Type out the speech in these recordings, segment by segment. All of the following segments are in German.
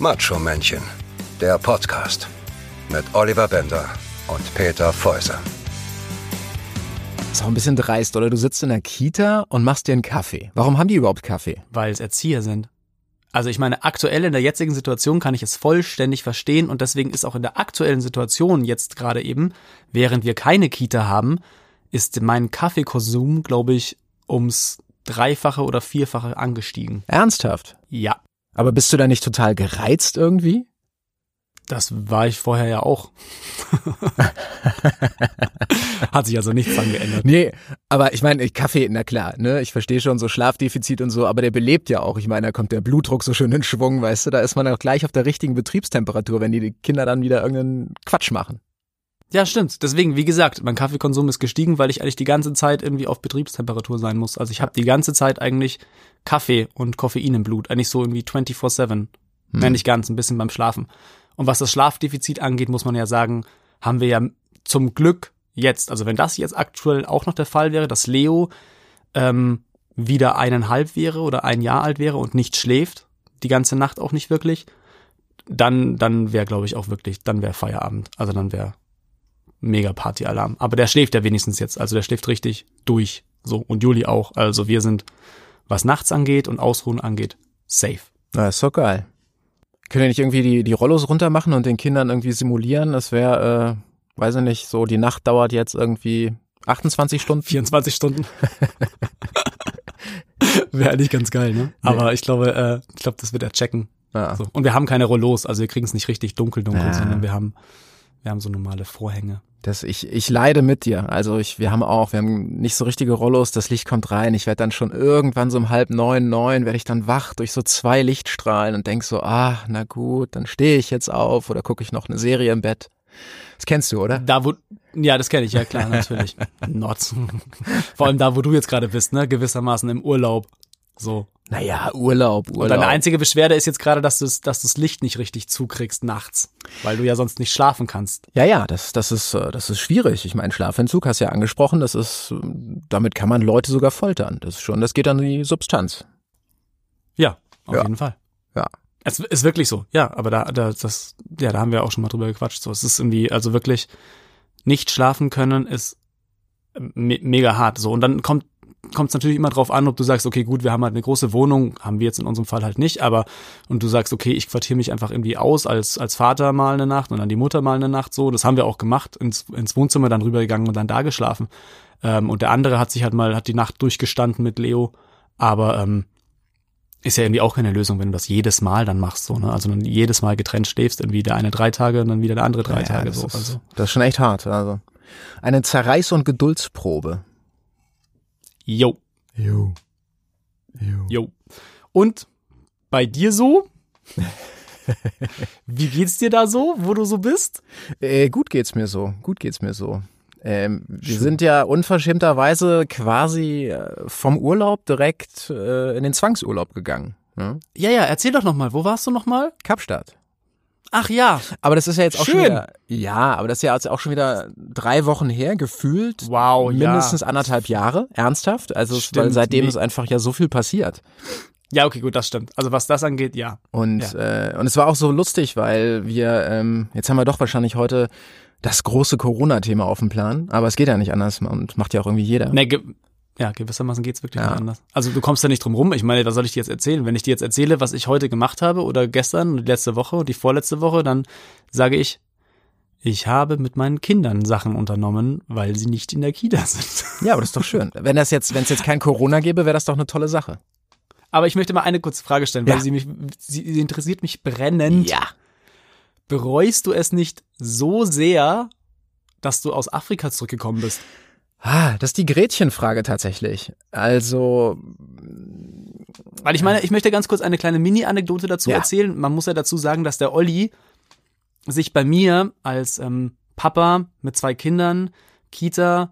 Macho-Männchen, der Podcast mit Oliver Bender und Peter Fäuser. Ist auch ein bisschen dreist, oder? Du sitzt in der Kita und machst dir einen Kaffee. Warum haben die überhaupt Kaffee? Weil es Erzieher sind. Also ich meine, aktuell in der jetzigen Situation kann ich es vollständig verstehen und deswegen ist auch in der aktuellen Situation jetzt gerade eben, während wir keine Kita haben, ist mein Kaffeekonsum, glaube ich, ums Dreifache oder Vierfache angestiegen. Ernsthaft? Ja, Aber bist du da nicht total gereizt irgendwie? das war ich vorher ja auch. Hat sich also nichts dran geändert. Nee, aber ich meine, Kaffee, na klar, ne? Ich verstehe schon so Schlafdefizit und so, aber der belebt ja auch. Ich meine, da kommt der Blutdruck so schön in Schwung, weißt du? Da ist man auch gleich auf der richtigen Betriebstemperatur, wenn die Kinder dann wieder irgendeinen Quatsch machen. Ja, stimmt. Deswegen, wie gesagt, mein Kaffeekonsum ist gestiegen, weil ich eigentlich die ganze Zeit irgendwie auf Betriebstemperatur sein muss. Also ich habe die ganze Zeit eigentlich Kaffee und Koffein im Blut. Eigentlich so irgendwie 24-7. Hm. Nein, nicht ganz, ein bisschen beim Schlafen. Und was das Schlafdefizit angeht, muss man ja sagen, haben wir ja zum Glück jetzt, also wenn das jetzt aktuell auch noch der Fall wäre, dass Leo ähm, wieder eineinhalb wäre oder ein Jahr alt wäre und nicht schläft, die ganze Nacht auch nicht wirklich, dann, dann wäre, glaube ich, auch wirklich, dann wäre Feierabend. Also dann wäre mega Partyalarm. Aber der schläft ja wenigstens jetzt. Also der schläft richtig durch. So. Und Juli auch. Also wir sind, was nachts angeht und Ausruhen angeht, safe. Na, ist doch geil. Können wir nicht irgendwie die, die Rollos runter machen und den Kindern irgendwie simulieren? Das wäre, äh, weiß ich nicht, so die Nacht dauert jetzt irgendwie 28 Stunden. 24 Stunden. wäre eigentlich ganz geil, ne? Aber ich glaube, äh, ich glaube, das wird er checken. Ja. So. Und wir haben keine Rollos, also wir kriegen es nicht richtig dunkel, dunkel, Ja. sondern wir haben, wir haben so normale Vorhänge. Das, ich, ich leide mit dir. Also ich, wir haben auch, wir haben nicht so richtige Rollos, das Licht kommt rein. Ich werde dann schon irgendwann so um halb neun, neun, werde ich dann wach durch so zwei Lichtstrahlen und denk so, ah, na gut, dann stehe ich jetzt auf oder gucke ich noch eine Serie im Bett. Das kennst du, oder? Da wo, ja, das kenne ich, ja klar, natürlich. Not. Vor allem da, wo du jetzt gerade bist, ne? Gewissermaßen im Urlaub. So. Naja, Urlaub, Urlaub. Und deine einzige Beschwerde ist jetzt gerade, dass du dass du das Licht nicht richtig zukriegst nachts, weil du ja sonst nicht schlafen kannst. Ja, ja, das, das ist, äh, das ist schwierig. Ich meine, Schlafentzug hast du ja angesprochen. Das ist, äh, damit kann man Leute sogar foltern. Das ist schon, das geht an die Substanz. Ja, auf Ja. jeden Fall. Ja. Es ist wirklich so, ja, aber da, da, das, ja, da haben wir auch schon mal drüber gequatscht. So, es ist irgendwie, also wirklich nicht schlafen können ist me mega hart. So, und dann kommt kommt es natürlich immer drauf an, ob du sagst, okay, gut, wir haben halt eine große Wohnung, haben wir jetzt in unserem Fall halt nicht, aber und du sagst, okay, ich quartiere mich einfach irgendwie aus als als Vater mal eine Nacht und dann die Mutter mal eine Nacht so. Das haben wir auch gemacht, ins, ins Wohnzimmer dann rübergegangen und dann da geschlafen. Ähm, und der andere hat sich halt mal, hat die Nacht durchgestanden mit Leo, aber ähm, ist ja irgendwie auch keine Lösung, wenn du das jedes Mal dann machst, so, ne? Also dann jedes Mal getrennt schläfst, irgendwie der eine drei Tage und dann wieder der andere drei Ja, Tage, das so. Ist, Also, Das ist schon echt hart. Also eine Zerreiß- und Geduldsprobe. Jo. Jo. yo. Und bei dir so? Wie geht's dir da so, wo du so bist? Äh, gut geht's mir so. Gut geht's mir so. Ähm, wir sind ja unverschämterweise quasi äh, vom Urlaub direkt äh, in den Zwangsurlaub gegangen. Ne? Ja, ja, erzähl doch noch mal, wo warst du noch mal? Kapstadt. Ach ja, Aber das ist ja jetzt auch schon Schön. wieder. Ja, aber das ist ja jetzt auch schon wieder drei Wochen her, gefühlt. Wow, ja. Mindestens anderthalb Jahre, ernsthaft. Also es- weil Stimmt, seitdem nee. ist einfach ja so viel passiert. ja, okay, gut, das stimmt. Also was das angeht, ja. Und, äh, und es war auch so lustig, weil wir, ähm, jetzt haben wir doch wahrscheinlich heute das große Corona-Thema auf dem Plan, aber es geht ja nicht anders und macht ja auch irgendwie jeder. Ne, ge ja, gewissermaßen geht's wirklich Ja. nicht anders. Also du kommst da nicht drum rum. Ich meine, was soll ich dir jetzt erzählen? Wenn ich dir jetzt erzähle, was ich heute gemacht habe oder gestern und die letzte Woche und die vorletzte Woche, dann sage ich, ich habe mit meinen Kindern Sachen unternommen, weil sie nicht in der Kita sind. Ja, aber das ist doch schön. Wenn das jetzt, wenn es jetzt kein Corona gäbe, wäre das doch eine tolle Sache. Aber ich möchte mal eine kurze Frage stellen, weil Ja. sie mich, sie, sie interessiert mich brennend. Bereust du es nicht so sehr, dass du aus Afrika zurückgekommen bist? Ah, das ist die Gretchenfrage tatsächlich. Also, Weil ich meine, ich möchte ganz kurz eine kleine Mini-Anekdote dazu Ja. erzählen. Man muss ja dazu sagen, dass der Olli sich bei mir als ähm, Papa mit zwei Kindern, Kita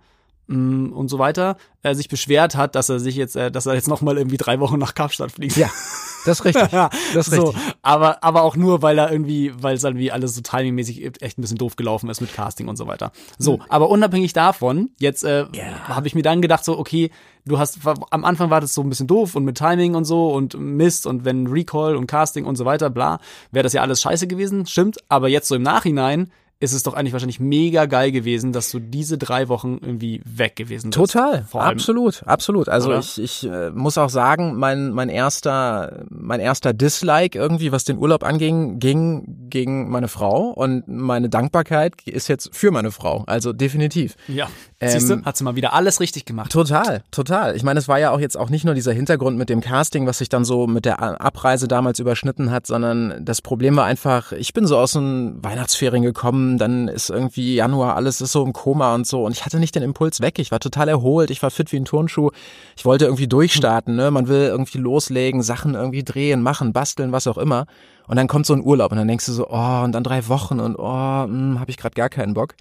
mh, und so weiter, äh, sich beschwert hat, dass er sich jetzt, äh, dass er jetzt noch mal irgendwie drei Wochen nach Kapstadt fliegt. ja, das ist richtig. Ja, Das ist so, richtig. aber, aber auch nur, weil er irgendwie, weil es irgendwie alles so timingmäßig echt ein bisschen doof gelaufen ist mit Casting und so weiter. So, Hm. aber unabhängig davon, jetzt äh, habe ich mir dann gedacht, so, okay, du hast, am Anfang war das so ein bisschen doof und mit Timing und so und Mist und wenn Recall und Casting und so weiter, bla, wäre das ja alles scheiße gewesen, stimmt, aber jetzt so im Nachhinein ist es doch eigentlich wahrscheinlich mega geil gewesen, dass du diese drei Wochen irgendwie weg gewesen bist. Total, absolut, absolut. Also Oder? ich, ich äh, muss auch sagen, mein mein erster mein erster Dislike irgendwie, was den Urlaub anging, ging gegen meine Frau und meine Dankbarkeit ist jetzt für meine Frau. Also definitiv. Ja, Ähm, siehst du, hat sie mal wieder alles richtig gemacht. Total, total. Ich meine, es war ja auch jetzt auch nicht nur dieser Hintergrund mit dem Casting, was sich dann so mit der Abreise damals überschnitten hat, sondern das Problem war einfach, ich bin so aus den Weihnachtsferien gekommen, dann ist irgendwie Januar, alles ist so im Koma und so und ich hatte nicht den Impuls weg. Ich war total erholt, ich war fit wie ein Turnschuh. Ich wollte irgendwie durchstarten, ne? Man will irgendwie loslegen, Sachen irgendwie drehen, machen, basteln, was auch immer. Und dann kommt so ein Urlaub und dann denkst du so, oh, und dann drei Wochen und oh, habe ich gerade gar keinen Bock.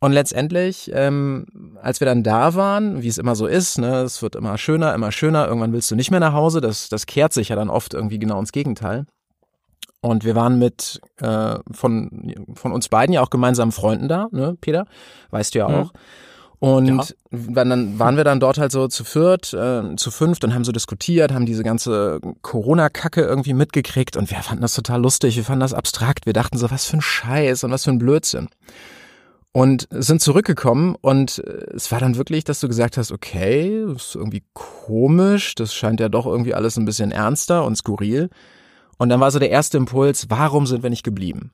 Und letztendlich, ähm, als wir dann da waren, wie es immer so ist, ne, es wird immer schöner, immer schöner, irgendwann willst du nicht mehr nach Hause, das, das kehrt sich ja dann oft irgendwie genau ins Gegenteil. Und wir waren mit äh, von, von uns beiden ja auch gemeinsamen Freunden da, ne, Peter, weißt du ja Mhm. auch. Und Ja. dann waren wir dann dort halt so zu viert, äh, zu fünft und haben so diskutiert, haben diese ganze Corona-Kacke irgendwie mitgekriegt und wir fanden das total lustig, wir fanden das abstrakt, wir dachten so, was für ein Scheiß und was für ein Blödsinn und sind zurückgekommen und äh, es war dann wirklich, dass du gesagt hast, okay, das ist irgendwie komisch, das scheint ja doch irgendwie alles ein bisschen ernster und skurril. Und dann war so der erste Impuls, warum sind wir nicht geblieben?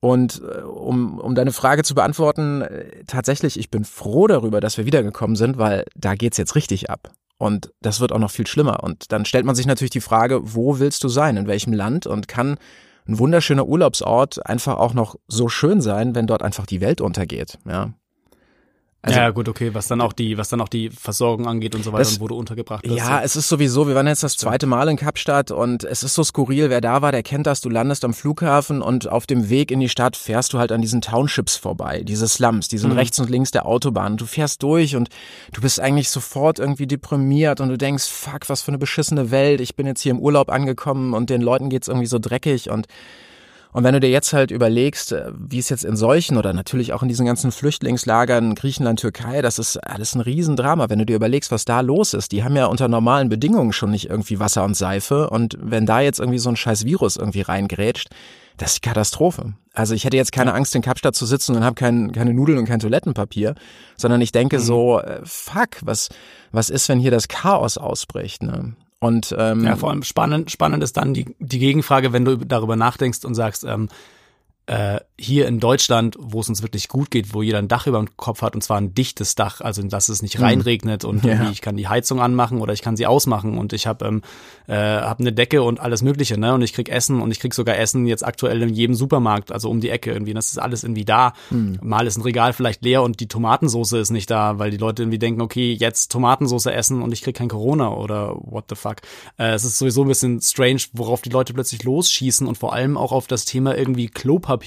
Und äh, um, um deine Frage zu beantworten, äh, tatsächlich, ich bin froh darüber, dass wir wiedergekommen sind, weil da geht's jetzt richtig ab. Und das wird auch noch viel schlimmer. Und dann stellt man sich natürlich die Frage, wo willst du sein, in welchem Land und kann ein wunderschöner Urlaubsort einfach auch noch so schön sein, wenn dort einfach die Welt untergeht. Ja. Also- ja, gut, okay, was dann auch die, was dann auch die Versorgung angeht und so weiter Das- und wo du untergebracht bist. Ja, es ist sowieso, wir waren jetzt das zweite Mal in Kapstadt und es ist so skurril, wer da war, der kennt das, du landest am Flughafen und auf dem Weg in die Stadt fährst du halt an diesen Townships vorbei, diese Slums, die sind Mhm. rechts und links der Autobahn. Du fährst durch und du bist eigentlich sofort irgendwie deprimiert und du denkst, fuck, was für eine beschissene Welt, ich bin jetzt hier im Urlaub angekommen und den Leuten geht's irgendwie so dreckig und und wenn du dir jetzt halt überlegst, äh, wie es jetzt in solchen oder natürlich auch in diesen ganzen Flüchtlingslagern Griechenland, Türkei, das ist alles ein Riesendrama. Wenn du dir überlegst, was da los ist, die haben ja unter normalen Bedingungen schon nicht irgendwie Wasser und Seife und wenn da jetzt irgendwie so ein scheiß Virus irgendwie reingrätscht, das ist die Katastrophe. Also ich hätte jetzt keine Angst, in Kapstadt zu sitzen und habe kein, keine Nudeln und kein Toilettenpapier, sondern ich denke so, äh, fuck, was, was ist, wenn hier das Chaos ausbricht? Ne? Und ähm, Ja, vor allem spannend, spannend ist dann die, die Gegenfrage, wenn du darüber nachdenkst und sagst, ähm, äh, hier in Deutschland, wo es uns wirklich gut geht, wo jeder ein Dach über dem Kopf hat und zwar ein dichtes Dach, also dass es nicht reinregnet und Ja. irgendwie ich kann die Heizung anmachen oder ich kann sie ausmachen und ich habe ähm, äh, hab eine Decke und alles Mögliche, ne? Und ich krieg Essen und ich krieg sogar Essen jetzt aktuell in jedem Supermarkt, also um die Ecke irgendwie. Das ist alles irgendwie da. Mal ist ein Regal vielleicht leer und die Tomatensoße ist nicht da, weil die Leute irgendwie denken, okay, jetzt Tomatensoße essen und ich krieg kein Corona oder what the fuck. Äh, es ist sowieso ein bisschen strange, worauf die Leute plötzlich losschießen und vor allem auch auf das Thema irgendwie Klopapier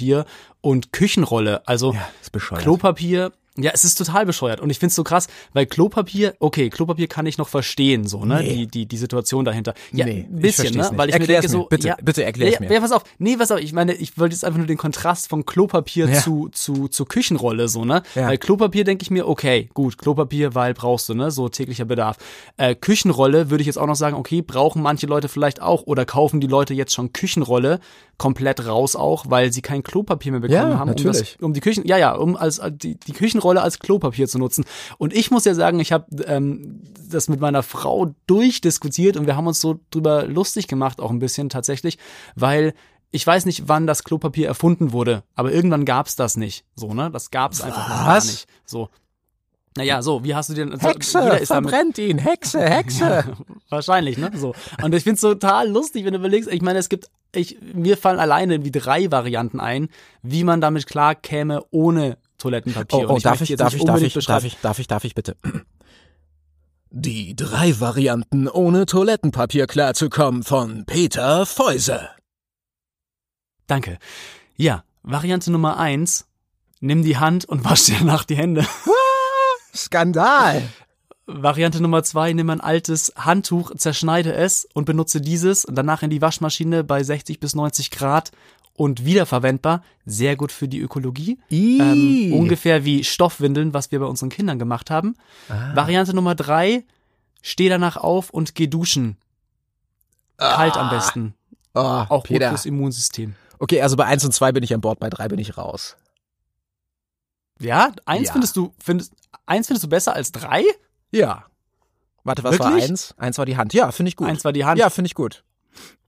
und Küchenrolle. Also ist bescheuert. Klopapier, ja, es ist total bescheuert. Und ich find's so krass, weil Klopapier, okay, Klopapier kann ich noch verstehen, so, ne? Nee. Die, die, die Situation dahinter. Ja, Nee, bisschen, ne? nicht. Weil ich Erklär's mir denke mir, so, bitte, ja, bitte erklär's ja, mir. Ja, pass auf. Nee, pass auf, ich meine, ich wollte jetzt einfach nur den Kontrast von Klopapier Ja. zu, zu, zu Küchenrolle, so, ne? Ja. Weil Klopapier denke ich mir, okay, gut, Klopapier, weil brauchst du, ne? So täglicher Bedarf. Äh, Küchenrolle würde ich jetzt auch noch sagen, okay, brauchen manche Leute vielleicht auch oder kaufen die Leute jetzt schon Küchenrolle komplett raus auch, weil sie kein Klopapier mehr bekommen Ja, haben, um, natürlich. das, um die Küchen, ja, ja, um als die, die Küchenrolle als Klopapier zu nutzen. Und ich muss ja sagen, ich habe ähm, das mit meiner Frau durchdiskutiert und wir haben uns so drüber lustig gemacht, auch ein bisschen tatsächlich, weil ich weiß nicht, wann das Klopapier erfunden wurde, aber irgendwann gab's das nicht. So, ne? Das gab's einfach noch gar Was? nicht. So. Naja, so, wie hast du. Also, Hexe, ist damit- verbrennt ihn, Hexe, Hexe. Wahrscheinlich, ne? So. Und ich find's total lustig, wenn du überlegst, ich meine, es gibt, ich, mir fallen alleine irgendwie drei Varianten ein, wie man damit klar käme ohne Toilettenpapier. Oh, Und oh darf ich, jetzt darf ich, darf ich, darf ich, darf ich, darf ich bitte? Die drei Varianten, ohne Toilettenpapier klarzukommen von Peter Fäuse. Danke. Ja, Variante Nummer eins, nimm die Hand und wasch dir danach die Hände. Skandal. Variante Nummer zwei, nimm ein altes Handtuch, zerschneide es und benutze dieses und danach in die Waschmaschine bei 60 bis 90 Grad und wiederverwendbar. Sehr gut für die Ökologie. Ähm, ungefähr wie Stoffwindeln, was wir bei unseren Kindern gemacht haben. Ah. Variante Nummer drei, steh danach auf und geh duschen. Kalt am besten. Oh, Auch Peter. gut fürs Immunsystem. Okay, also bei eins und zwei bin ich an Bord, bei drei bin ich raus. Ja, eins Ja. findest du, findest, eins findest du besser als drei? Ja. Warte, was war Wirklich? eins? Eins war die Hand. Ja, finde ich gut. Eins war die Hand. Ja, finde ich gut.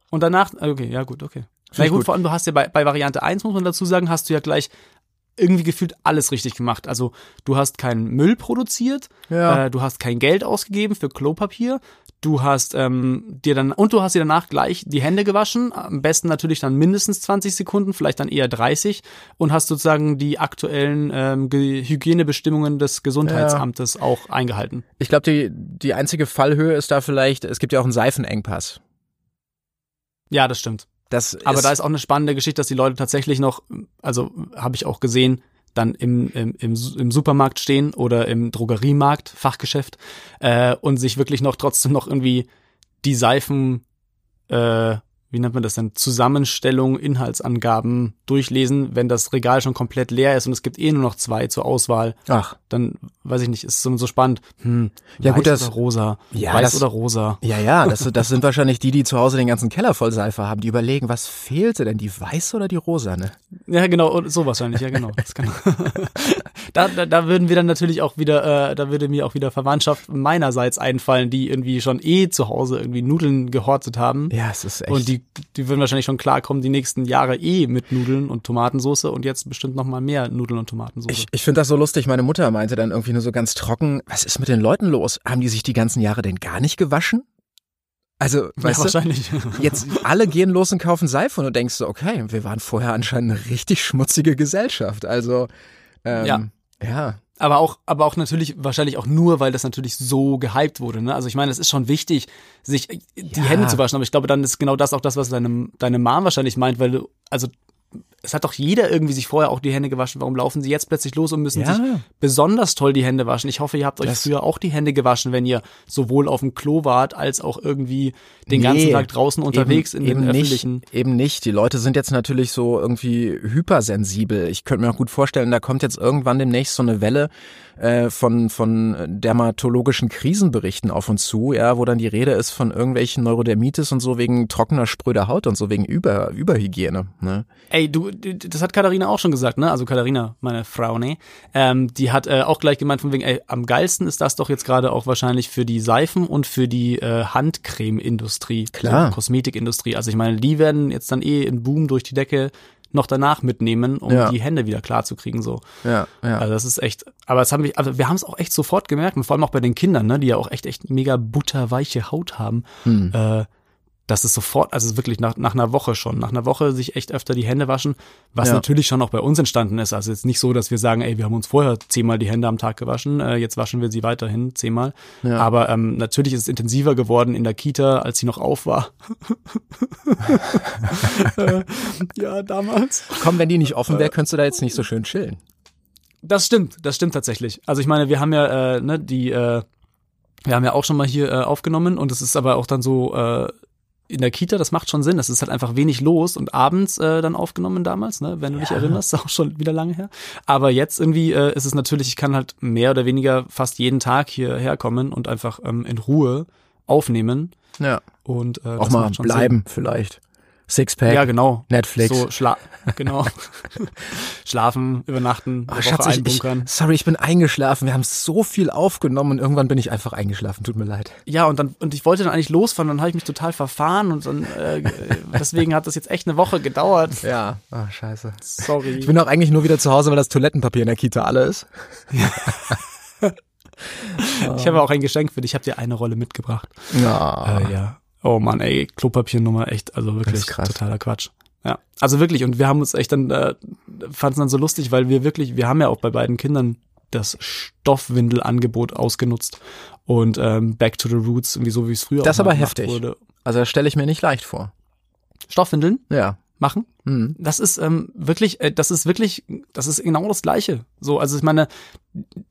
Und danach, okay, ja gut, okay. Na gut, gut. vor allem du hast ja bei, bei Variante 1, muss man dazu sagen, hast du ja gleich irgendwie gefühlt alles richtig gemacht. Also du hast keinen Müll produziert, Ja. äh, du hast kein Geld ausgegeben für Klopapier, du hast ähm, dir dann und du hast dir danach gleich die Hände gewaschen, am besten natürlich dann mindestens 20 Sekunden, vielleicht dann eher 30 und hast sozusagen die aktuellen ähm, Ge- Hygienebestimmungen des Gesundheitsamtes auch eingehalten. Ich glaube, die, die einzige Fallhöhe ist da vielleicht, es gibt ja auch einen Seifenengpass. Ja, das stimmt. Das Aber da ist auch eine spannende Geschichte, dass die Leute tatsächlich noch, also habe ich auch gesehen, dann im, im, im, im Supermarkt stehen oder im Drogeriemarkt, Fachgeschäft, äh, und sich wirklich noch trotzdem noch irgendwie die Seifen, äh, wie nennt man das denn, Zusammenstellung, Inhaltsangaben durchlesen, wenn das Regal schon komplett leer ist und es gibt eh nur noch zwei zur Auswahl, Ach, dann weiß ich nicht, ist so, so spannend. Hm, Ja, weiß gut, das- oder rosa, Ja, weiß das- oder rosa. ja, ja, das, das sind wahrscheinlich die, die zu Hause den ganzen Keller voll Seife haben. Die überlegen, was fehlte denn, die weiße oder die rosane? Ja, genau, so wahrscheinlich, ja, genau. Das kann, da, da, da würden wir dann natürlich auch wieder, äh, da würde mir auch wieder Verwandtschaft meinerseits einfallen, die irgendwie schon eh zu Hause irgendwie Nudeln gehortet haben. Ja, es ist echt. Und die, die würden wahrscheinlich schon klarkommen, die nächsten Jahre eh mit Nudeln und Tomatensauce und jetzt bestimmt noch mal mehr Nudeln und Tomatensauce. Ich, ich finde das so lustig. Meine Mutter meinte dann irgendwie nur so ganz trocken, was ist mit den Leuten los? Haben die sich die ganzen Jahre denn gar nicht gewaschen? Also, ja, weißt du, wahrscheinlich. jetzt alle gehen los und kaufen Seife und du denkst so, okay, wir waren vorher anscheinend eine richtig schmutzige Gesellschaft. Also, ähm, Ja. Ja. Aber auch, aber auch natürlich, wahrscheinlich auch nur, weil das natürlich so gehypt wurde. Ne? Also ich meine, es ist schon wichtig, sich die Ja. Hände zu waschen. Aber ich glaube, dann ist genau das auch das, was deine, deine Mom wahrscheinlich meint, weil du, also es hat doch jeder irgendwie sich vorher auch die Hände gewaschen. Warum laufen sie jetzt plötzlich los und müssen Ja. sich besonders toll die Hände waschen? Ich hoffe, ihr habt euch Das- früher auch die Hände gewaschen, wenn ihr sowohl auf dem Klo wart, als auch irgendwie den Nee, ganzen Tag draußen unterwegs eben, in den eben öffentlichen. Nicht, eben nicht. Die Leute sind jetzt natürlich so irgendwie hypersensibel. Ich könnte mir auch gut vorstellen, da kommt jetzt irgendwann demnächst so eine Welle äh, von, von dermatologischen Krisenberichten auf uns zu, ja, wo dann die Rede ist von irgendwelchen Neurodermitis und so wegen trockener, spröder Haut und so wegen Über, Überhygiene. Ne? Ey, du, das hat Katharina auch schon gesagt, ne? Also Katharina, meine Frau, ne? Ähm, die hat äh, auch gleich gemeint von wegen, ey, am geilsten ist das doch jetzt gerade auch wahrscheinlich für die Seifen und für die äh, Handcreme-Industrie, Klar. so Kosmetikindustrie. Also ich meine, die werden jetzt dann eh einen Boom durch die Decke noch danach mitnehmen, um Ja. die Hände wieder klar zu kriegen, so. Ja, ja. Also das ist echt, aber das haben wir, also wir haben es auch echt sofort gemerkt, und vor allem auch bei den Kindern, ne, die ja auch echt, echt mega butterweiche Haut haben, Hm. äh, dass es sofort, also wirklich nach, nach einer Woche schon, nach einer Woche sich echt öfter die Hände waschen, was Ja. natürlich schon auch bei uns entstanden ist. Also jetzt nicht so, dass wir sagen, ey, wir haben uns vorher zehnmal die Hände am Tag gewaschen, äh, jetzt waschen wir sie weiterhin zehnmal. Ja. Aber ähm, natürlich ist es intensiver geworden in der Kita, als sie noch auf war. Äh, ja, damals. Komm, wenn die nicht offen wäre, könntest du da jetzt nicht so schön chillen. Das stimmt, das stimmt tatsächlich. Also ich meine, wir haben ja, äh, ne, die, äh, wir haben ja auch schon mal hier äh, aufgenommen und es ist aber auch dann so äh, in der Kita, das macht schon Sinn. Es ist halt einfach wenig los und abends äh, dann aufgenommen damals, ne, wenn du dich Ja. erinnerst, auch schon wieder lange her. Aber jetzt irgendwie äh, ist es natürlich, ich kann halt mehr oder weniger fast jeden Tag hierher kommen und einfach ähm, in Ruhe aufnehmen Ja. und äh, Auch das mal bleiben vielleicht. Sixpack, Ja, genau. Netflix. So schla genau. Schlafen, übernachten, Ach, eine Schatz, ich, ich, sorry, ich bin eingeschlafen. Wir haben so viel aufgenommen und irgendwann bin ich einfach eingeschlafen. Tut mir leid. Ja, und dann und ich wollte dann eigentlich losfahren, dann habe ich mich total verfahren und dann äh, deswegen hat das jetzt echt eine Woche gedauert. Ja. Ah, scheiße. Sorry. Ich bin auch eigentlich nur wieder zu Hause, weil das Toilettenpapier in der Kita alle ist. Ich habe auch ein Geschenk für dich. Ich habe dir eine Rolle mitgebracht. Ja. Äh, ja. Oh Mann, ey, Klopapiernummer echt, also wirklich totaler Quatsch. Ja, also wirklich und wir haben uns echt dann äh, fanden es dann so lustig, weil wir wirklich, wir haben ja auch bei beiden Kindern das Stoffwindelangebot ausgenutzt und ähm, Back to the Roots, irgendwie so wie es früher Das auch aber heftig. wurde. Also das stelle ich mir nicht leicht vor. Stoffwindeln Ja. machen? Mhm. Das ist ähm, wirklich, äh, das ist wirklich, das ist genau das Gleiche. So, also ich meine,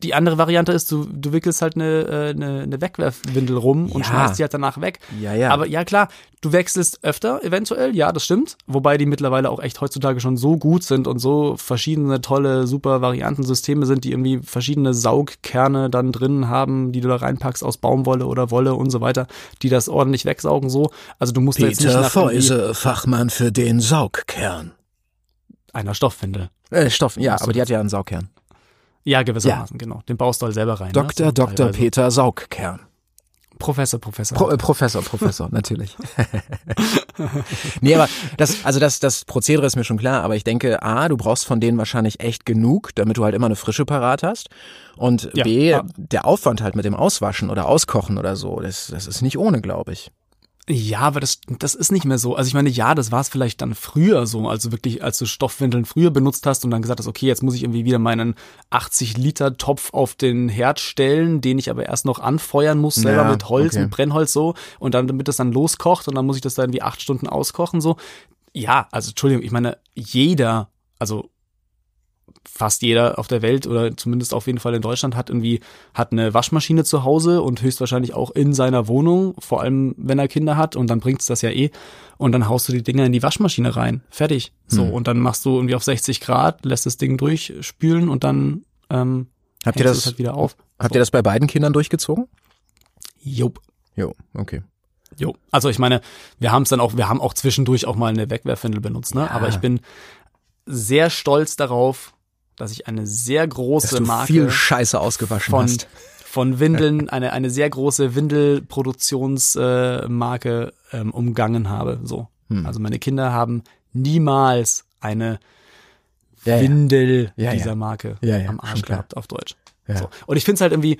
die andere Variante ist, du, du wickelst halt eine, äh, eine, eine Wegwerfwindel rum und ja. schmeißt die halt danach weg. Ja, ja. Aber ja klar, du wechselst öfter eventuell, ja, das stimmt. Wobei die mittlerweile auch echt heutzutage schon so gut sind und so verschiedene tolle, super Variantensysteme sind, die irgendwie verschiedene Saugkerne dann drin haben, die du da reinpackst aus Baumwolle oder Wolle und so weiter, die das ordentlich wegsaugen so. Also du musst Peter jetzt nicht nach Feuse, Fachmann für den Saugkern. Einer Stoffwindel. Äh, Stoff, ja, aber die hat ja einen Saugkern. Ja, gewissermaßen, ja. genau. Den baust du halt selber rein. Dr. Ne? Dr. Peter Saugkern. Professor, Professor. Pro, äh, Professor, Professor, natürlich. nee, aber das, also das, das Prozedere ist mir schon klar, aber ich denke, A, du brauchst von denen wahrscheinlich echt genug, damit du halt immer eine frische parat hast. Und ja, B, ja. der Aufwand halt mit dem Auswaschen oder Auskochen oder so, das, das ist nicht ohne, glaube ich. Ja, aber das, das ist nicht mehr so. Also ich meine, ja, das war es vielleicht dann früher so, also wirklich, als du Stoffwindeln früher benutzt hast und dann gesagt hast, okay, jetzt muss ich irgendwie wieder meinen 80 Liter Topf auf den Herd stellen, den ich aber erst noch anfeuern muss, selber ja, mit Holz, okay. mit Brennholz so, und dann, damit das dann loskocht und dann muss ich das dann irgendwie acht Stunden auskochen so. Ja, also Entschuldigung, ich meine, jeder, also fast jeder auf der Welt oder zumindest auf jeden Fall in Deutschland hat irgendwie hat eine Waschmaschine zu Hause und höchstwahrscheinlich auch in seiner Wohnung, vor allem wenn er Kinder hat und dann bringt's das ja eh und dann haust du die Dinger in die Waschmaschine rein, fertig. So hm. und dann machst du irgendwie auf 60 Grad, lässt das Ding durchspülen und dann ähm, habt ihr das halt wieder auf. Habt so. ihr das bei beiden Kindern durchgezogen? Jupp. Jo, okay. Jo, also ich meine, wir haben es dann auch, wir haben auch zwischendurch auch mal eine Wegwerfwindel benutzt, ne? Ja. Aber ich bin sehr stolz darauf, dass ich eine sehr große Marke viel Scheiße ausgewaschen von, hast. von Windeln, eine, eine sehr große Windelproduktionsmarke äh, ähm, umgangen habe. So. Hm. Also meine Kinder haben niemals eine ja, Windel ja. Ja, dieser Marke am Arsch gehabt, auf Deutsch. So. Und ich finde es halt irgendwie,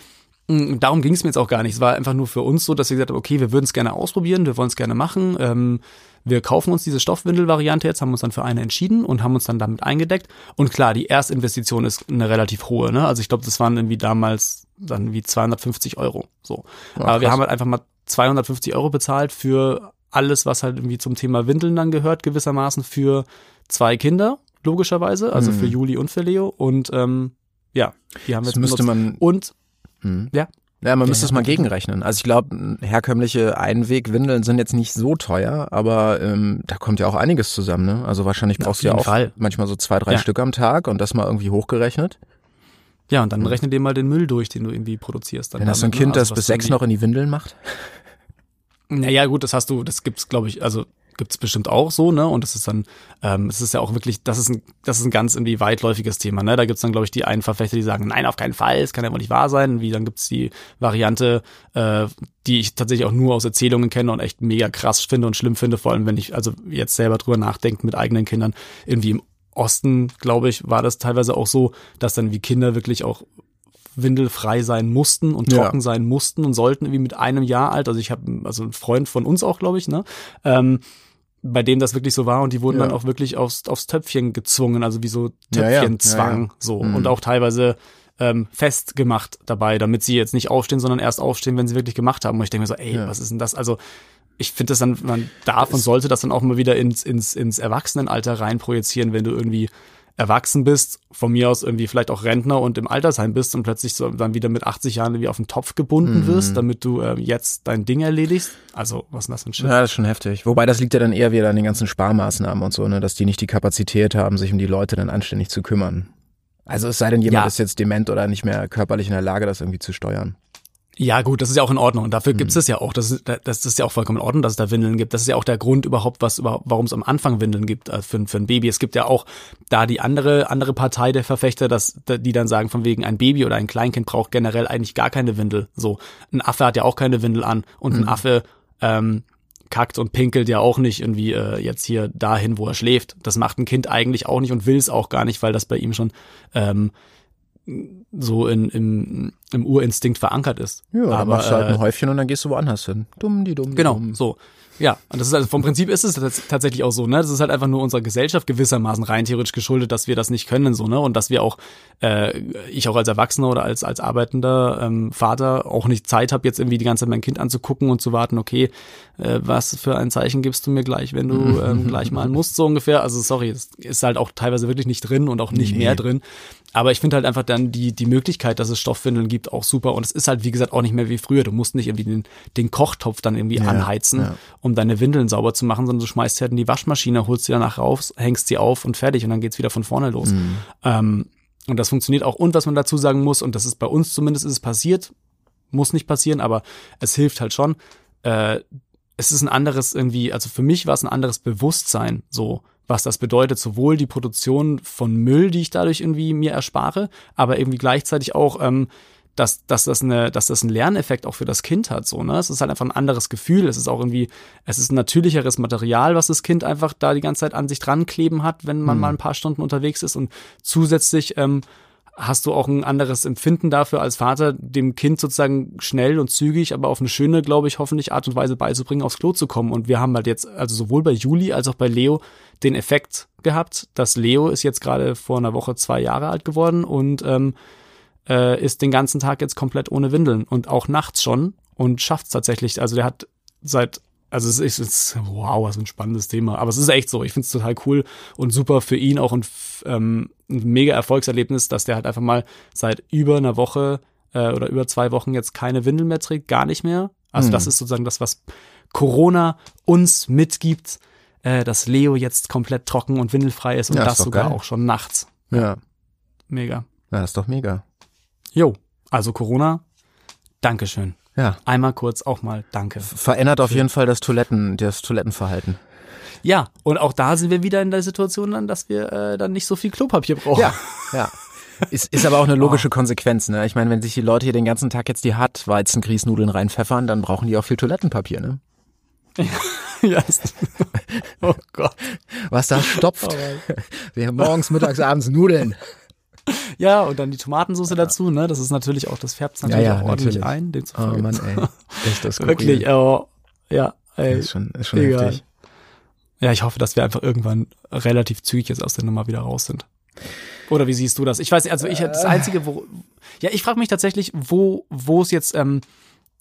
Darum ging es mir jetzt auch gar nicht. Es war einfach nur für uns so, dass wir gesagt haben, okay, wir würden es gerne ausprobieren, wir wollen es gerne machen. Ähm, wir kaufen uns diese Stoffwindel-Variante jetzt, haben uns dann für eine entschieden und haben uns dann damit eingedeckt. Und klar, die Erstinvestition ist eine relativ hohe. Ne? Also ich glaube, das waren irgendwie damals dann wie 250 Euro. So. Ja, Aber wir haben halt einfach mal 250 Euro bezahlt für alles, was halt irgendwie zum Thema Windeln dann gehört, gewissermaßen für zwei Kinder, logischerweise, also mhm. für Juli und für Leo. Und ähm, ja, die haben wir jetzt müsste benutzt. man und mhm. ja. Ja, man müsste es mal gegenrechnen. Also ich glaube, herkömmliche Einwegwindeln sind jetzt nicht so teuer, aber ähm, da kommt ja auch einiges zusammen. Ne? Also wahrscheinlich brauchst du ja auch Fall. manchmal so zwei, drei ja. Stück am Tag und das mal irgendwie hochgerechnet. Ja, und dann rechne dir mal den Müll durch, den du irgendwie produzierst. Dann Wenn hast du ein Kind, ne? also, das bis sechs noch in die Windeln macht? Naja, gut, das hast du, das gibt's, glaube ich, also gibt's bestimmt auch so, ne? Und das ist dann, ähm, es ist ja auch wirklich, das ist ein, das ist ein ganz irgendwie weitläufiges Thema, ne? Da gibt's dann, glaube ich, die einen Verfechter, die sagen, nein, auf keinen Fall, es kann ja wohl nicht wahr sein. Wie dann gibt's die Variante, äh, die ich tatsächlich auch nur aus Erzählungen kenne und echt mega krass finde und schlimm finde, vor allem wenn ich also jetzt selber drüber nachdenke mit eigenen Kindern, irgendwie im Osten, glaube ich, war das teilweise auch so, dass dann wie Kinder wirklich auch windelfrei sein mussten und trocken ja. sein mussten und sollten irgendwie mit einem Jahr alt. Also ich habe also ein Freund von uns auch, glaube ich, ne, ähm, bei dem das wirklich so war und die wurden ja. dann auch wirklich aufs, aufs Töpfchen gezwungen, also wie so Töpfchenzwang, ja, so mhm. und auch teilweise ähm, festgemacht dabei, damit sie jetzt nicht aufstehen, sondern erst aufstehen, wenn sie wirklich gemacht haben. Und ich denke mir so, ey, was ist denn das? Also ich finde das dann, man darf und sollte das dann auch mal wieder ins, ins, ins Erwachsenenalter rein projizieren, wenn du irgendwie erwachsen bist, von mir aus irgendwie vielleicht auch Rentner und im Altersheim bist und plötzlich so dann wieder mit 80 Jahren irgendwie auf den Topf gebunden mhm. wirst, damit du äh, jetzt dein Ding erledigst. Also, was ist das für ein Shit? Ja, das ist schon heftig. Wobei das liegt ja dann eher wieder an den ganzen Sparmaßnahmen und so, ne, dass die nicht die Kapazität haben, sich um die Leute dann anständig zu kümmern. Also es sei denn, jemand ja. ist jetzt dement oder nicht mehr körperlich in der Lage, das irgendwie zu steuern. Ja, gut, das ist ja auch in Ordnung. Und dafür mhm. gibt es ja auch. Das ist, das ist ja auch vollkommen in Ordnung, dass es da Windeln gibt. Das ist ja auch der Grund überhaupt, was warum es am Anfang Windeln gibt äh, für, für ein Baby. Es gibt ja auch da die andere, andere Partei der Verfechter, dass, die dann sagen, von wegen ein Baby oder ein Kleinkind braucht generell eigentlich gar keine Windel. So. Ein Affe hat ja auch keine Windel an. Und mhm. ein Affe, ähm, kackt und pinkelt ja auch nicht irgendwie äh, jetzt hier dahin, wo er schläft. Das macht ein Kind eigentlich auch nicht und will es auch gar nicht, weil das bei ihm schon ähm, so in, im, im Urinstinkt verankert ist. Ja, aber machst du halt ein äh, Häufchen und dann gehst du woanders hin. Dumm, die dumm, Genau, dumm. so. Ja, und das ist also vom Prinzip ist es tatsächlich auch so, ne? Das ist halt einfach nur unserer Gesellschaft gewissermaßen rein theoretisch geschuldet, dass wir das nicht können, so, ne? Und dass wir auch, äh, ich auch als Erwachsener oder als, als arbeitender ähm, Vater auch nicht Zeit habe, jetzt irgendwie die ganze Zeit mein Kind anzugucken und zu warten, okay, äh, was für ein Zeichen gibst du mir gleich, wenn du ähm, gleich malen musst, so ungefähr. Also sorry, es ist halt auch teilweise wirklich nicht drin und auch nicht nee. mehr drin. Aber ich finde halt einfach dann die, die Möglichkeit, dass es Stoffwindeln gibt, auch super. Und es ist halt, wie gesagt, auch nicht mehr wie früher. Du musst nicht irgendwie den, den Kochtopf dann irgendwie ja, anheizen, ja. um deine Windeln sauber zu machen, sondern du schmeißt sie halt in die Waschmaschine, holst sie danach raus, hängst sie auf und fertig und dann geht's wieder von vorne los. Mhm. Ähm, und das funktioniert auch. Und was man dazu sagen muss, und das ist bei uns zumindest ist es passiert, muss nicht passieren, aber es hilft halt schon. Äh, es ist ein anderes irgendwie, also für mich war es ein anderes Bewusstsein, so was das bedeutet, sowohl die Produktion von Müll, die ich dadurch irgendwie mir erspare, aber irgendwie gleichzeitig auch, ähm, dass, dass, das eine, dass das einen Lerneffekt auch für das Kind hat. So, ne? Es ist halt einfach ein anderes Gefühl. Es ist auch irgendwie, es ist ein natürlicheres Material, was das Kind einfach da die ganze Zeit an sich dran kleben hat, wenn man mhm. mal ein paar Stunden unterwegs ist. Und zusätzlich ähm, hast du auch ein anderes Empfinden dafür als Vater, dem Kind sozusagen schnell und zügig, aber auf eine schöne, glaube ich, hoffentlich Art und Weise beizubringen, aufs Klo zu kommen. Und wir haben halt jetzt, also sowohl bei Juli als auch bei Leo, den Effekt gehabt, dass Leo ist jetzt gerade vor einer Woche zwei Jahre alt geworden und ähm, äh, ist den ganzen Tag jetzt komplett ohne Windeln und auch nachts schon und schafft es tatsächlich. Also der hat seit also es ist, ist wow, was ein spannendes Thema. Aber es ist echt so. Ich finde es total cool und super für ihn auch ein, ähm, ein mega Erfolgserlebnis, dass der halt einfach mal seit über einer Woche äh, oder über zwei Wochen jetzt keine Windel mehr trägt, gar nicht mehr. Also mhm. das ist sozusagen das, was Corona uns mitgibt, äh, dass Leo jetzt komplett trocken und windelfrei ist und ja, das sogar geil. auch schon nachts. Ja. Mega. Ja, das ist doch mega. Jo, also Corona, Dankeschön. Ja. Einmal kurz auch mal Danke. Verändert auf jeden Fall das Toiletten, das Toilettenverhalten. Ja, und auch da sind wir wieder in der Situation dann, dass wir äh, dann nicht so viel Klopapier brauchen. Ja, ja. Ist, ist aber auch eine logische oh. Konsequenz, ne? Ich meine, wenn sich die Leute hier den ganzen Tag jetzt die Hartweizengrießnudeln reinpfeffern, dann brauchen die auch viel Toilettenpapier, ne? ja. Oh Gott. Was da stopft. Oh wir haben morgens, mittags, abends Nudeln. Ja, und dann die Tomatensauce ja. dazu, ne? Das ist natürlich auch, das färbt natürlich ja, ja, auch ordentlich natürlich. ein. Demzufolge. Oh Mann, ey. Echt das Wirklich, oh, ja, ey. ist schon, ist schon egal. heftig. Ja, ich hoffe, dass wir einfach irgendwann relativ zügig jetzt aus der Nummer wieder raus sind. Oder wie siehst du das? Ich weiß, also ich das einzige, wo ja, ich frage mich tatsächlich, wo wo es jetzt ähm,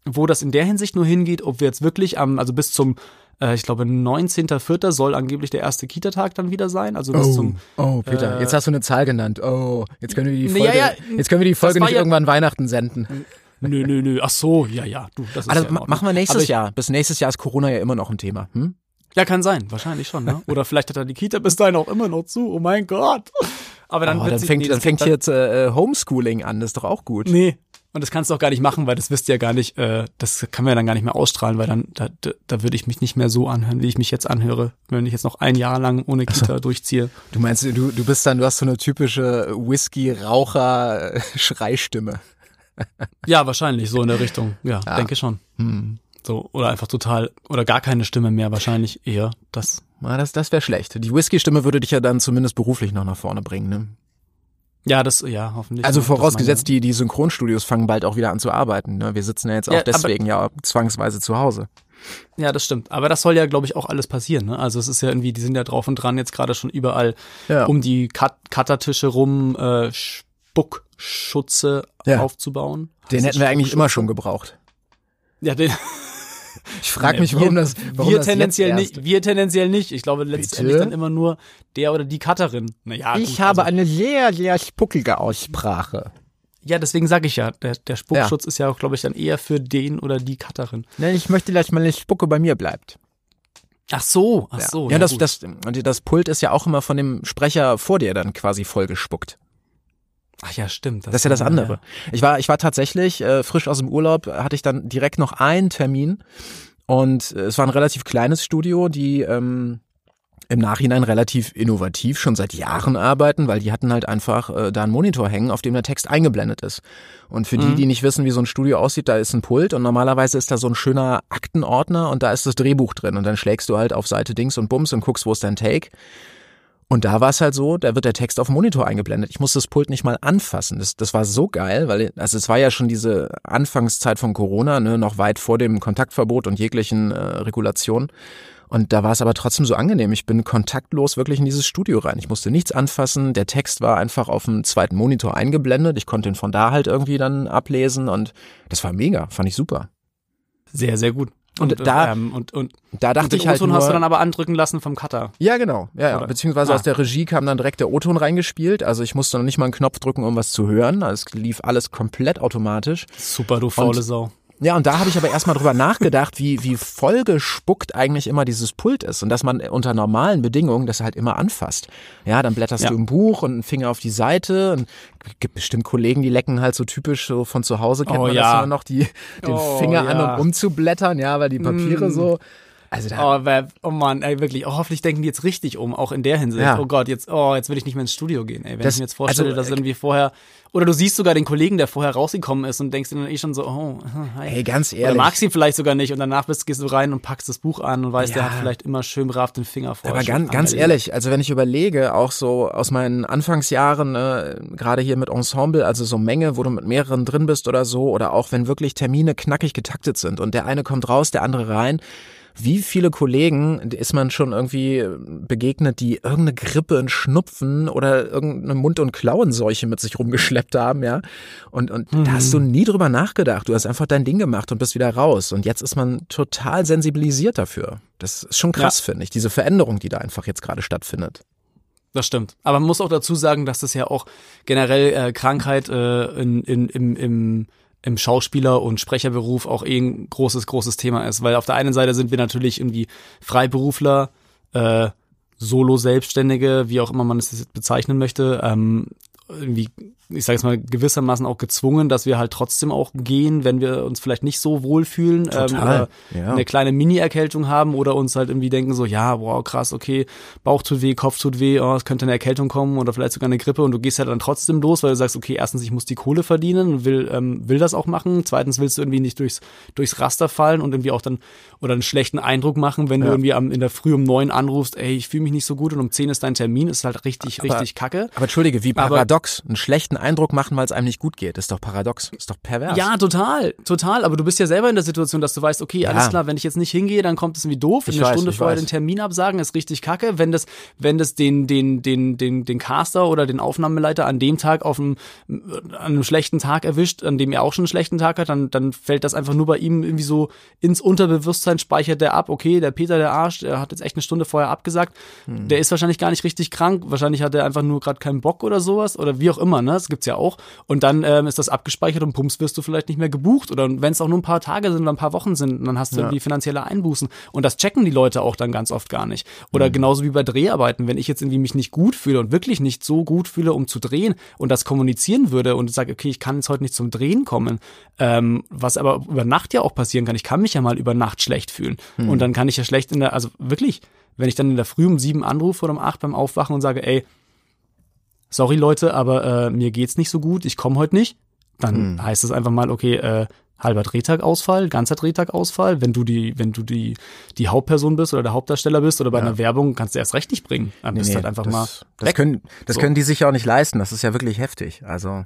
wo das in der Hinsicht nur hingeht, ob wir jetzt wirklich am also bis zum äh, ich glaube 19.04. soll angeblich der erste Kita-Tag dann wieder sein, also bis oh, zum Oh, Peter, äh, jetzt hast du eine Zahl genannt. Oh, jetzt können wir die Folge ja, ja, jetzt können wir die Folge nicht ja, irgendwann Weihnachten senden. Nö, nö, nö. Ach so, ja, ja. Du, das ist also, ja machen wir nächstes ich, Jahr. Bis nächstes Jahr ist Corona ja immer noch ein Thema. Hm? Ja, kann sein. Wahrscheinlich schon, ne? Oder vielleicht hat er die Kita bis dahin auch immer noch zu. Oh mein Gott. Aber dann, oh, dann fängt, nee, dann fängt jetzt äh, Homeschooling an. Das ist doch auch gut. Nee. Und das kannst du auch gar nicht machen, weil das wisst ihr ja gar nicht, äh, das kann man ja dann gar nicht mehr ausstrahlen, weil dann, da, da, da würde ich mich nicht mehr so anhören, wie ich mich jetzt anhöre, wenn ich jetzt noch ein Jahr lang ohne Kita durchziehe. Du meinst, du, du bist dann, du hast so eine typische Whisky-Raucher-Schreistimme. ja, wahrscheinlich, so in der Richtung. Ja, ja. denke schon. Hm. So, oder einfach total, oder gar keine Stimme mehr, wahrscheinlich eher das. Ja, das, das wäre schlecht. Die Whisky-Stimme würde dich ja dann zumindest beruflich noch nach vorne bringen, ne? Ja, das, ja, hoffentlich. Also vorausgesetzt, die, die Synchronstudios fangen bald auch wieder an zu arbeiten. Ne? Wir sitzen ja jetzt auch ja, deswegen ja zwangsweise zu Hause. Ja, das stimmt. Aber das soll ja, glaube ich, auch alles passieren. Ne? Also es ist ja irgendwie, die sind ja drauf und dran, jetzt gerade schon überall ja. um die Cut Cuttertische rum äh, Spuckschutze ja. aufzubauen. Den hätten wir eigentlich immer schon gebraucht. Ja, den, ich frage mich, warum wir, das warum wir das tendenziell nicht. Wir tendenziell nicht. Ich glaube letztendlich Bitte? dann immer nur der oder die Cutterin. Naja, ich gut, habe also, eine sehr, sehr spuckige Aussprache. Ja, deswegen sage ich ja, der, der Spuckschutz ja. ist ja auch, glaube ich, dann eher für den oder die Cutterin. Nein, ich möchte, dass meine Spucke bei mir bleibt. Ach so, ach so. Ja, ja das, das, das Pult ist ja auch immer von dem Sprecher vor dir dann quasi vollgespuckt. Ach ja, stimmt. Das, das ist ja das andere. Ja. Ich war, ich war tatsächlich äh, frisch aus dem Urlaub, hatte ich dann direkt noch einen Termin und äh, es war ein relativ kleines Studio, die ähm, im Nachhinein relativ innovativ schon seit Jahren arbeiten, weil die hatten halt einfach äh, da einen Monitor hängen, auf dem der Text eingeblendet ist. Und für mhm. die, die nicht wissen, wie so ein Studio aussieht, da ist ein Pult und normalerweise ist da so ein schöner Aktenordner und da ist das Drehbuch drin und dann schlägst du halt auf Seite Dings und Bums und guckst, wo ist dein Take. Und da war es halt so, da wird der Text auf dem Monitor eingeblendet. Ich musste das Pult nicht mal anfassen. Das, das war so geil, weil also es war ja schon diese Anfangszeit von Corona, ne, noch weit vor dem Kontaktverbot und jeglichen äh, Regulationen. Und da war es aber trotzdem so angenehm. Ich bin kontaktlos wirklich in dieses Studio rein. Ich musste nichts anfassen. Der Text war einfach auf dem zweiten Monitor eingeblendet. Ich konnte ihn von da halt irgendwie dann ablesen und das war mega. Fand ich super. Sehr, sehr gut. Und, und da, ähm, und, und, da dachte und ich halt O-Ton nur, hast du dann aber andrücken lassen vom Cutter. Ja, genau. Ja, ja. Oder? Beziehungsweise Ah. aus der Regie kam dann direkt der O-Ton reingespielt. Also ich musste noch nicht mal einen Knopf drücken, um was zu hören. Also es lief alles komplett automatisch. Super, du faule Sau. Ja, und da habe ich aber erstmal drüber nachgedacht, wie, wie vollgespuckt eigentlich immer dieses Pult ist und dass man unter normalen Bedingungen das halt immer anfasst. Ja, dann blätterst Ja. du im Buch und einen Finger auf die Seite und gibt bestimmt Kollegen, die lecken halt so typisch so von zu Hause, kennt Oh, man ja. das immer noch, die, den Oh, Finger an ja. und umzublättern, ja, weil die Papiere Mm. so, also da, Oh, wer, oh Mann, ey, wirklich. Oh, hoffentlich denken die jetzt richtig um, auch in der Hinsicht. Ja. Oh Gott, jetzt, oh, jetzt will ich nicht mehr ins Studio gehen, ey. Wenn Das- ich mir jetzt vorstelle, also, dass irgendwie vorher, oder du siehst sogar den Kollegen, der vorher rausgekommen ist und denkst dir dann eh schon so, oh, hi. Hey, ganz Oder ehrlich. magst ihn vielleicht sogar nicht und danach bist, gehst du rein und packst das Buch an und weißt, der Ja. hat vielleicht immer schön brav den Finger vor. Aber ganz, ganz ehrlich, also wenn ich überlege, auch so aus meinen Anfangsjahren, äh, gerade hier mit Ensemble, also so Menge, wo du mit mehreren drin bist oder so, oder auch wenn wirklich Termine knackig getaktet sind und der eine kommt raus, der andere rein. Wie viele Kollegen ist man schon irgendwie begegnet, die irgendeine Grippe, einen Schnupfen oder irgendeine Mund- und Klauenseuche mit sich rumgeschleppt haben, ja? Und, und da hast du nie drüber nachgedacht. Du hast einfach dein Ding gemacht und bist wieder raus. Und jetzt ist man total sensibilisiert dafür. Das ist schon krass, finde ich, diese Veränderung, die da einfach jetzt gerade stattfindet. Das stimmt. Aber man muss auch dazu sagen, dass das ja auch generell äh, Krankheit äh, in, in, im, im, im Schauspieler- und Sprecherberuf auch eh ein großes, großes Thema ist. Weil auf der einen Seite sind wir natürlich irgendwie Freiberufler, äh, Solo-Selbstständige, wie auch immer man es bezeichnen möchte, ähm, irgendwie, ich sage jetzt mal, gewissermaßen auch gezwungen, dass wir halt trotzdem auch gehen, wenn wir uns vielleicht nicht so wohlfühlen ähm, oder ja. eine kleine Mini-Erkältung haben oder uns halt irgendwie denken so, ja, wow, krass, okay, Bauch tut weh, Kopf tut weh, oh, es könnte eine Erkältung kommen oder vielleicht sogar eine Grippe und du gehst ja dann trotzdem los, weil du sagst, okay, erstens, ich muss die Kohle verdienen und will, ähm, will das auch machen, zweitens willst du irgendwie nicht durchs, durchs Raster fallen und irgendwie auch dann oder einen schlechten Eindruck machen, wenn du Ja. irgendwie am, in der Früh um neun anrufst, ey, ich fühle mich nicht so gut und um zehn ist dein Termin, ist halt richtig, Aber- richtig kacke. Aber entschuldige, wie Aber- paradox. einen schlechten Eindruck machen, weil es einem nicht gut geht. Ist doch paradox. Ist doch pervers. Ja, total, total. Aber du bist ja selber in der Situation, dass du weißt, okay, alles Ja. klar, wenn ich jetzt nicht hingehe, dann kommt es irgendwie doof. Ich eine weiß, Stunde vorher weiß. den Termin absagen, ist richtig kacke. Wenn das, wenn das den, den, den, den, den Caster oder den Aufnahmeleiter an dem Tag auf einem, an einem schlechten Tag erwischt, an dem er auch schon einen schlechten Tag hat, dann, dann fällt das einfach nur bei ihm irgendwie so ins Unterbewusstsein, speichert der ab, okay, der Peter, der Arsch, der hat jetzt echt eine Stunde vorher abgesagt. Hm. Der ist wahrscheinlich gar nicht richtig krank. Wahrscheinlich hat er einfach nur gerade keinen Bock oder sowas oder wie auch immer, ne? Das gibt's ja auch. Und dann ähm, ist das abgespeichert und pumps wirst du vielleicht nicht mehr gebucht. Oder wenn es auch nur ein paar Tage sind oder ein paar Wochen sind, dann hast du Ja. irgendwie finanzielle Einbußen. Und das checken die Leute auch dann ganz oft gar nicht. Oder Mhm. genauso wie bei Dreharbeiten, wenn ich jetzt irgendwie mich nicht gut fühle und wirklich nicht so gut fühle, um zu drehen und das kommunizieren würde und sage, okay, ich kann jetzt heute nicht zum Drehen kommen, ähm, was aber über Nacht ja auch passieren kann. Ich kann mich ja mal über Nacht schlecht fühlen. Mhm. Und dann kann ich ja schlecht in der, also wirklich, wenn ich dann in der Früh um sieben anrufe oder um acht beim Aufwachen und sage, ey, sorry Leute, aber äh, mir geht's nicht so gut, ich komme heute nicht, dann Hm. heißt es einfach mal, okay, äh, halber Drehtagausfall, ganzer Drehtagausfall. Wenn du die, wenn du die, die Hauptperson bist oder der Hauptdarsteller bist oder bei Ja. einer Werbung, kannst du erst recht nicht bringen. Dann bist du halt einfach das, mal Das, weg. können, das So. können die sich auch nicht leisten. Das ist ja wirklich heftig. Also.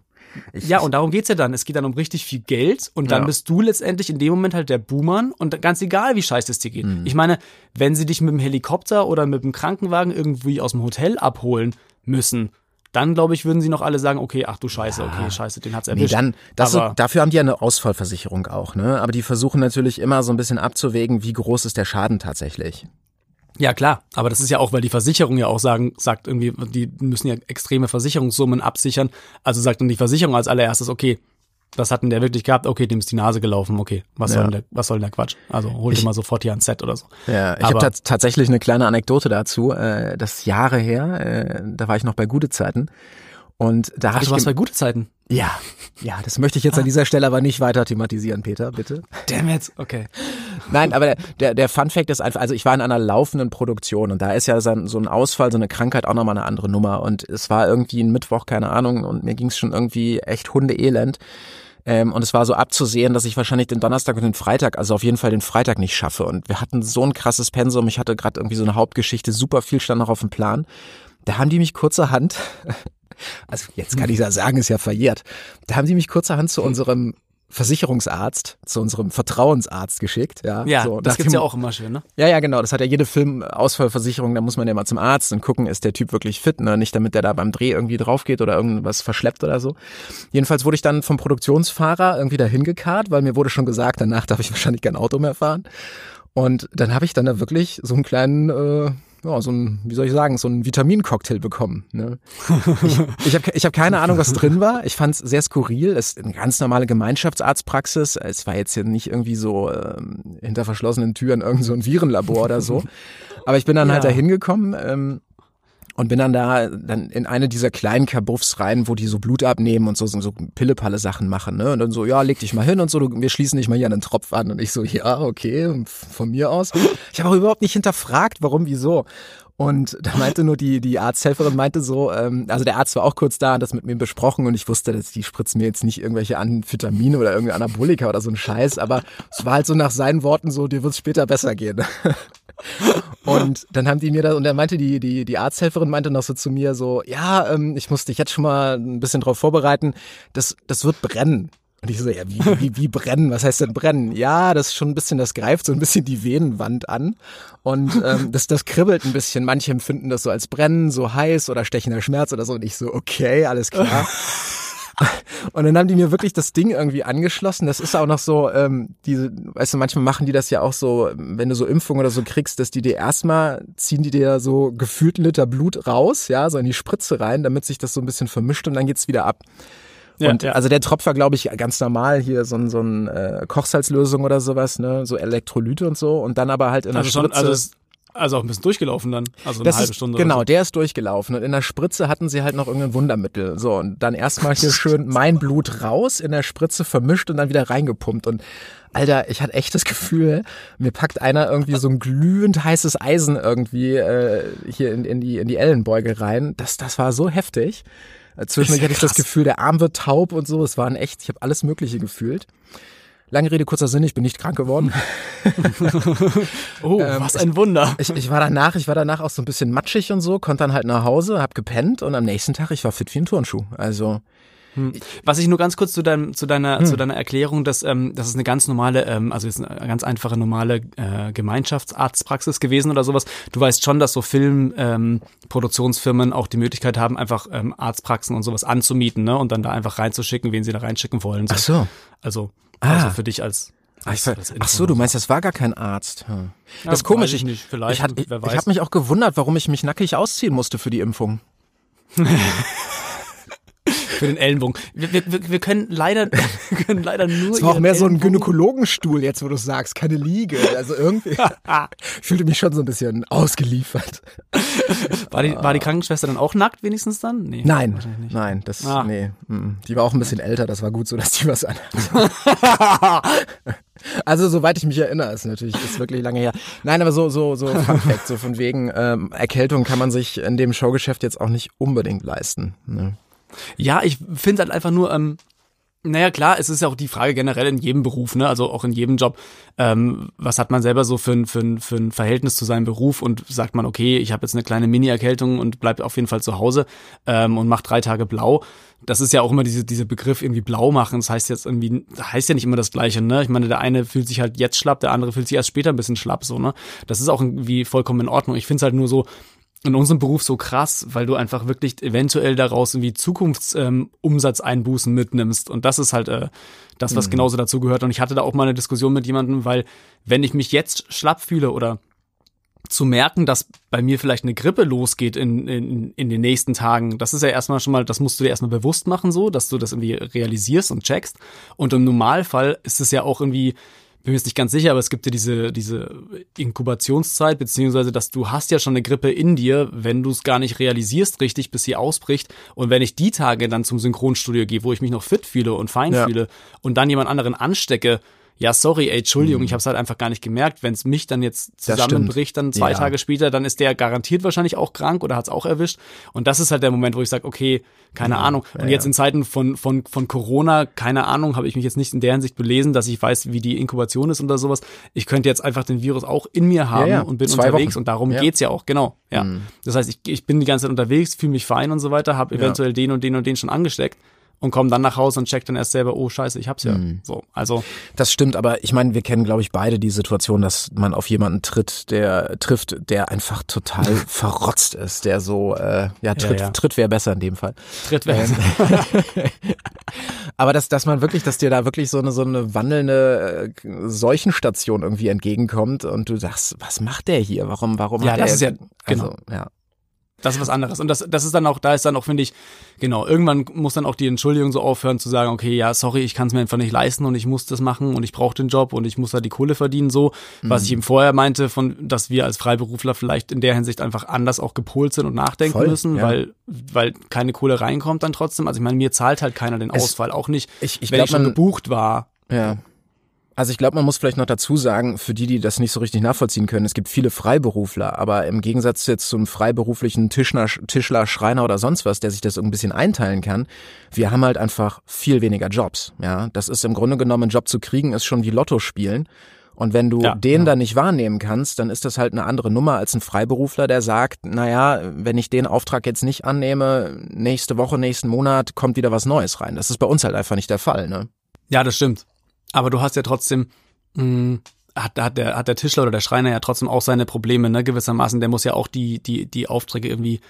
Ich, Ja, und darum geht's ja dann. Es geht dann um richtig viel Geld und dann Ja. bist du letztendlich in dem Moment halt der Buhmann und ganz egal, wie scheiße es dir geht. Mhm. Ich meine, wenn sie dich mit dem Helikopter oder mit dem Krankenwagen irgendwie aus dem Hotel abholen müssen, dann glaube ich, würden sie noch alle sagen, okay, ach du Scheiße, okay, scheiße, den hat's Nee, erwischt. dann, das Aber- ist, dafür haben die ja eine Ausfallversicherung auch, ne? Aber die versuchen natürlich immer so ein bisschen abzuwägen, wie groß ist der Schaden tatsächlich. Ja, klar, aber das ist ja auch, weil die Versicherung ja auch sagen, sagt irgendwie, die müssen ja extreme Versicherungssummen absichern. Also sagt dann die Versicherung als allererstes, okay, was hat denn der wirklich gehabt? Okay, dem ist die Nase gelaufen, okay, was Ja. soll denn der, was soll denn der Quatsch? Also hol dir Ich- mal sofort hier ans Set oder so. Ja, ich habe tats tatsächlich eine kleine Anekdote dazu. Äh, das Jahre her, äh, da war ich noch bei Gute Zeiten. Und da habe ich du warst gem- bei gute Zeiten. ja, ja, das möchte ich jetzt an dieser Stelle aber nicht weiter thematisieren, Peter, bitte. Damn it, okay. Nein, aber der, der, Fun Fact ist einfach, also ich war in einer laufenden Produktion und da ist ja so ein, so ein Ausfall, so eine Krankheit auch nochmal eine andere Nummer und es war irgendwie ein Mittwoch, keine Ahnung, und mir ging es schon irgendwie echt hundeelend. Ähm, und es war so abzusehen, dass ich wahrscheinlich den Donnerstag und den Freitag, also auf jeden Fall den Freitag nicht schaffe. Und wir hatten so ein krasses Pensum. Ich hatte gerade irgendwie so eine Hauptgeschichte, super viel stand noch auf dem Plan. da haben die mich kurzerhand, also jetzt kann ich ja sagen, ist ja verjährt, da haben die mich kurzerhand zu unserem Versicherungsarzt, zu unserem Vertrauensarzt geschickt. Ja, Ja, so, das gibt's dem- ja auch immer schön, ne? Ja, ja, genau. Das hat ja jede Filmausfallversicherung. Da muss man ja mal zum Arzt und gucken, ist der Typ wirklich fit, ne? Nicht damit der da beim Dreh irgendwie drauf geht oder irgendwas verschleppt oder so. Jedenfalls wurde ich dann vom Produktionsfahrer irgendwie dahin gekarrt, weil mir wurde schon gesagt, danach darf ich wahrscheinlich kein Auto mehr fahren. Und dann habe ich dann da wirklich so einen kleinen, äh, ja, so ein, wie soll ich sagen, so einen Vitamincocktail bekommen. Ne? Ich, ich habe ich hab keine Ahnung, was drin war. Ich fand es sehr skurril. Es ist eine ganz normale Gemeinschaftsarztpraxis. Es war jetzt hier nicht irgendwie so ähm, hinter verschlossenen Türen irgend so ein Virenlabor oder so. Aber ich bin dann halt Ja. da hingekommen ähm, und bin dann da dann in eine dieser kleinen Kabuffs rein, wo die so Blut abnehmen und so, so, so Pillepalle Sachen machen. Ne? Und dann so, ja, leg dich mal hin und so, du, wir schließen dich mal hier an den Tropf an. Und ich so, ja, okay, von mir aus. Ich habe auch überhaupt nicht hinterfragt, warum, wieso. Und da meinte nur die, die Arzthelferin meinte so, ähm, also der Arzt war auch kurz da, hat das mit mir besprochen und ich wusste, dass die spritzen mir jetzt nicht irgendwelche Amphetamine oder irgendeine Anabolika oder so ein Scheiß, aber es war halt so nach seinen Worten so, dir wird es später besser gehen. Und dann haben die mir da, und er meinte, die, die, die Arzthelferin meinte noch so zu mir so, ja, ähm, ich muss dich jetzt schon mal ein bisschen drauf vorbereiten, das, das wird brennen. Und ich so, ja, wie, wie, wie brennen? Was heißt denn brennen? Ja, das ist schon ein bisschen, das greift so ein bisschen die Venenwand an. Und ähm, das, das kribbelt ein bisschen. Manche empfinden das so als brennen, so heiß oder stechender Schmerz oder so. Und ich so, okay, alles klar. Und dann haben die mir wirklich das Ding irgendwie angeschlossen. Das ist auch noch so, ähm, diese, weißt du, manchmal machen die das ja auch so, wenn du so Impfungen oder so kriegst, dass die dir erstmal ziehen die dir so gefühlt Liter Blut raus, ja, so in die Spritze rein, damit sich das so ein bisschen vermischt und dann geht's wieder ab. Ja, und ja. also der Tropf war, glaube ich, ganz normal hier so ein, so ein äh, Kochsalzlösung oder sowas, ne, so Elektrolyte und so und dann aber halt in der Also schon, Spritze. also, es- also auch ein bisschen durchgelaufen dann. Also eine Das halbe ist, Stunde. Genau, Oder der ist durchgelaufen. Und in der Spritze hatten sie halt noch irgendein Wundermittel. So, und dann erstmal hier schön mein Blut raus, in der Spritze vermischt und dann wieder reingepumpt. Und Alter, ich hatte echt das Gefühl, mir packt einer irgendwie so ein glühend heißes Eisen irgendwie äh, hier in, in, die, in die Ellenbeuge rein. Das, das war so heftig. Zwischendurch Ist hatte ich das. Gefühl, der Arm wird taub und so. Es waren echt, ich habe alles Mögliche gefühlt. Lange Rede, kurzer Sinn, ich bin nicht krank geworden. Oh, Ähm, was ein Wunder. Ich, ich war danach, ich war danach auch so ein bisschen matschig und so, konnte dann halt nach Hause, hab gepennt und am nächsten Tag, ich war fit wie ein Turnschuh. Also, Was ich nur ganz kurz zu, deinem, zu, deiner, Hm. zu deiner Erklärung, dass ähm, das ist eine ganz normale, ähm, also ist eine ganz einfache normale äh, Gemeinschaftsarztpraxis gewesen oder sowas. Du weißt schon, dass so Filmproduktionsfirmen ähm, auch die Möglichkeit haben, einfach ähm, Arztpraxen und sowas anzumieten, ne? Und dann da einfach reinzuschicken, wen sie da reinschicken wollen. So. ach so. Also, Ah. also für dich als, Ach, als, als ach so, du meinst, das war gar kein Arzt. Hm. Das ist komisch. ich nicht, vielleicht, ich, ich, ich habe mich auch gewundert, warum ich mich nackig ausziehen musste für die Impfung. für den Ellenbogen. Wir, wir, wir können leider, wir können leider nur. Es war auch mehr so ein Ellenbogen- Gynäkologenstuhl jetzt, wo du sagst, keine Liege. Also irgendwie, ich fühlte mich schon so ein bisschen ausgeliefert. War die, war die Krankenschwester dann auch nackt wenigstens dann? Nee. Nein, nein, das, Ah. nee, die war auch ein bisschen älter, das war gut so, dass die was an. Also soweit ich mich erinnere, ist natürlich ist wirklich lange her. Nein, aber so so so Fun Fact, so von wegen ähm, Erkältung kann man sich in dem Showgeschäft jetzt auch nicht unbedingt leisten. Ne? Ja, ich finde halt einfach nur, ähm, naja, klar, es ist ja auch die Frage generell in jedem Beruf, ne, also auch in jedem Job, ähm, was hat man selber so für ein, für, ein, für ein Verhältnis zu seinem Beruf und sagt man, okay, ich habe jetzt eine kleine Mini-Erkältung und bleib auf jeden Fall zu Hause ähm, und mach drei Tage blau. Das ist ja auch immer diese, dieser Begriff irgendwie blau machen. Das heißt jetzt irgendwie, heißt ja nicht immer das Gleiche, ne? Ich meine, der eine fühlt sich halt jetzt schlapp, der andere fühlt sich erst später ein bisschen schlapp, so, ne? Das ist auch irgendwie vollkommen in Ordnung. Ich finde es halt nur so, in unserem Beruf so krass, weil du einfach wirklich eventuell daraus irgendwie Zukunftsumsatzeinbußen ähm, mitnimmst. Und das ist halt äh, das, was genauso dazu gehört. Und ich hatte da auch mal eine Diskussion mit jemandem, weil wenn ich mich jetzt schlapp fühle oder zu merken, dass bei mir vielleicht eine Grippe losgeht in, in, in den nächsten Tagen, das ist ja erstmal schon mal, das musst du dir erstmal bewusst machen, so, dass du das irgendwie realisierst und checkst. Und im Normalfall ist es ja auch irgendwie, bin mir jetzt nicht ganz sicher, aber es gibt ja diese, diese Inkubationszeit, beziehungsweise, dass du hast ja schon eine Grippe in dir, wenn du es gar nicht realisierst richtig, bis sie ausbricht. Und wenn ich die Tage dann zum Synchronstudio gehe, wo ich mich noch fit fühle und fein Ja. fühle und dann jemand anderen anstecke, ja, sorry, ey, Entschuldigung, mhm. ich habe es halt einfach gar nicht gemerkt. Wenn es mich dann jetzt zusammenbricht, dann zwei ja. Tage später, dann ist der garantiert wahrscheinlich auch krank oder hat es auch erwischt. Und das ist halt der Moment, wo ich sage, okay, keine ja, Ahnung. Und ja, jetzt in Zeiten von, von, von Corona, keine Ahnung, habe ich mich jetzt nicht in der Hinsicht belesen, dass ich weiß, wie die Inkubation ist oder sowas. Ich könnte jetzt einfach den Virus auch in mir haben und bin zwei unterwegs Wochen. und darum geht's ja auch, genau. Ja. Mhm. Das heißt, ich, ich bin die ganze Zeit unterwegs, fühle mich fein und so weiter, habe eventuell den und den und den schon angesteckt und komme dann nach Hause und check dann erst selber, oh scheiße, ich hab's ja. Mhm. So, also. Das stimmt, aber ich meine, wir kennen, glaube ich, beide die Situation, dass man auf jemanden tritt, der trifft, der einfach total verrotzt ist, der so, äh, ja, tritt, ja, ja. tritt wäre besser in dem Fall. Tritt wäre ähm, Aber dass, dass man wirklich, dass dir da wirklich so eine, so eine wandelnde äh, Seuchenstation irgendwie entgegenkommt und du sagst, was macht der hier? Warum, warum ja, das der, ist ja, genau. Also, ja. Das ist was anderes. Und das, das ist dann auch, da ist dann auch, finde ich, genau, irgendwann muss dann auch die Entschuldigung so aufhören zu sagen, okay, ja, sorry, ich kann es mir einfach nicht leisten und ich muss das machen und ich brauche den Job und ich muss da die Kohle verdienen, so. Mhm. Was ich eben vorher meinte, von, dass wir als Freiberufler vielleicht in der Hinsicht einfach anders auch gepolt sind und nachdenken Voll, müssen, ja. weil, weil keine Kohle reinkommt dann trotzdem. Also ich meine, mir zahlt halt keiner den Ausfall, es, auch nicht, ich, ich wenn glaub, ich schon man, gebucht war. Ja. Also ich glaube, man muss vielleicht noch dazu sagen, für die, die das nicht so richtig nachvollziehen können, es gibt viele Freiberufler, aber im Gegensatz jetzt zum freiberuflichen Tischler, Tischler, Schreiner oder sonst was, der sich das so ein bisschen einteilen kann, wir haben halt einfach viel weniger Jobs. Ja, das ist im Grunde genommen, einen Job zu kriegen, ist schon wie Lotto spielen. Und wenn du ja, den ja. dann nicht wahrnehmen kannst, dann ist das halt eine andere Nummer als ein Freiberufler, der sagt, naja, wenn ich den Auftrag jetzt nicht annehme, nächste Woche, nächsten Monat kommt wieder was Neues rein. Das ist bei uns halt einfach nicht der Fall, ne? Ja, das stimmt. Aber du hast ja trotzdem, mh, hm, hat, hat, der, hat der Tischler oder der Schreiner ja trotzdem auch seine Probleme, ne, gewissermaßen. Der muss ja auch die, die, die Aufträge irgendwie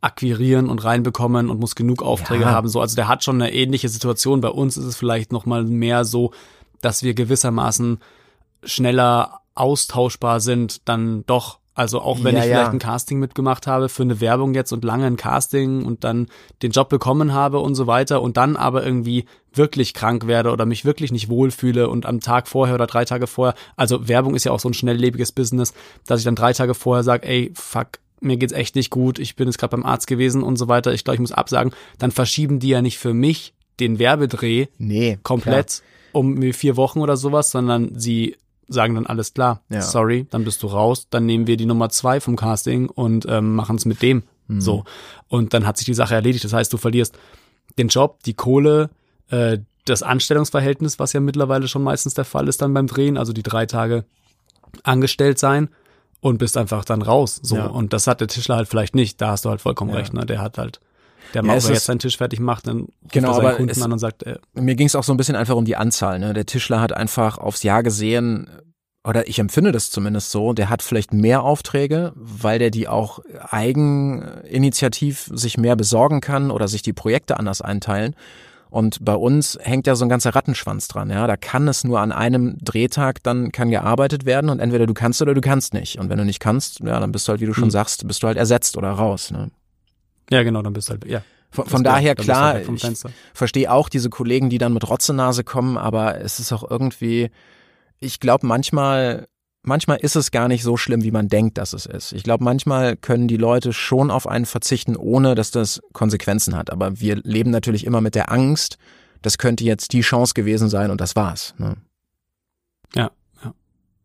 akquirieren und reinbekommen und muss genug Aufträge ja. haben. So, also der hat schon eine ähnliche Situation. Bei uns ist es vielleicht noch mal mehr so, dass wir gewissermaßen schneller austauschbar sind, dann doch also auch wenn ja, ich vielleicht ja. ein Casting mitgemacht habe für eine Werbung jetzt und lange ein Casting und dann den Job bekommen habe und so weiter und dann aber irgendwie wirklich krank werde oder mich wirklich nicht wohlfühle und am Tag vorher oder drei Tage vorher, also Werbung ist ja auch so ein schnelllebiges Business, dass ich dann drei Tage vorher sage, ey, fuck, mir geht's echt nicht gut, ich bin jetzt gerade beim Arzt gewesen und so weiter, ich glaube, ich muss absagen, dann verschieben die ja nicht für mich den Werbedreh nee, komplett klar. um vier Wochen oder sowas, sondern sie sagen dann alles klar, ja. sorry, dann bist du raus, dann nehmen wir die Nummer zwei vom Casting und ähm, machen es mit dem. Mhm. So. Und dann hat sich die Sache erledigt. Das heißt, du verlierst den Job, die Kohle, äh, das Anstellungsverhältnis, was ja mittlerweile schon meistens der Fall ist dann beim Drehen, also die drei Tage angestellt sein und bist einfach dann raus. So. Ja. Und das hat der Tischler halt vielleicht nicht. Da hast du halt vollkommen ja. recht. Ne? Der hat halt der ja, mal, jetzt seinen Tisch fertig macht, dann ruft genau, er seinen Kunden es, an und sagt, äh, mir ging es auch so ein bisschen einfach um die Anzahl. Ne? Der Tischler hat einfach aufs Jahr gesehen, oder ich empfinde das zumindest so, der hat vielleicht mehr Aufträge, weil der die auch eigeninitiativ sich mehr besorgen kann oder sich die Projekte anders einteilen. Und bei uns hängt ja so ein ganzer Rattenschwanz dran, ja. Da kann es nur an einem Drehtag dann kann gearbeitet werden und entweder du kannst oder du kannst nicht. Und wenn du nicht kannst, ja, dann bist du halt, wie du schon mhm. sagst, bist du halt ersetzt oder raus, ne? Ja, genau, dann bist du halt, ja. Von, von daher klar, halt ich verstehe auch diese Kollegen, die dann mit Rotzenase kommen, aber es ist auch irgendwie, ich glaube manchmal, manchmal ist es gar nicht so schlimm, wie man denkt, dass es ist. Ich glaube, manchmal können die Leute schon auf einen verzichten, ohne dass das Konsequenzen hat. Aber wir leben natürlich immer mit der Angst, das könnte jetzt die Chance gewesen sein und das war's. Ne? Ja,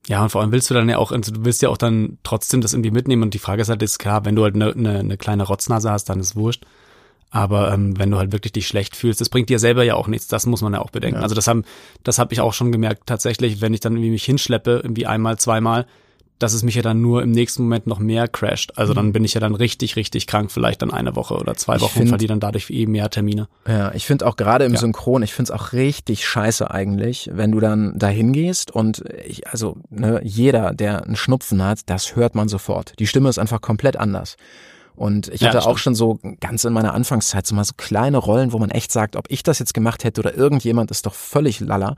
ja. Und vor allem willst du dann ja auch, also du willst ja auch dann trotzdem das irgendwie mitnehmen. Und die Frage ist halt, ist klar, wenn du halt eine, eine, eine kleine Rotznase hast, dann ist wurscht. Aber ähm, wenn du halt wirklich dich schlecht fühlst, das bringt dir selber ja auch nichts. Das muss man ja auch bedenken. Ja. Also das haben, das habe ich auch schon gemerkt tatsächlich, wenn ich dann irgendwie mich hinschleppe, irgendwie einmal, zweimal, dass es mich ja dann nur im nächsten Moment noch mehr crasht. Also dann mhm. bin ich ja dann richtig, richtig krank, vielleicht dann eine Woche oder zwei Wochen find, und verliere dann dadurch eben mehr Termine. Ja, ich finde auch gerade im ja. Synchron, ich finde es auch richtig scheiße eigentlich, wenn du dann dahin gehst und ich, also ne, jeder, der einen Schnupfen hat, das hört man sofort. Die Stimme ist einfach komplett anders. Und ich ja, hatte auch schon so ganz in meiner Anfangszeit so mal so kleine Rollen, wo man echt sagt, ob ich das jetzt gemacht hätte oder irgendjemand ist doch völlig lala.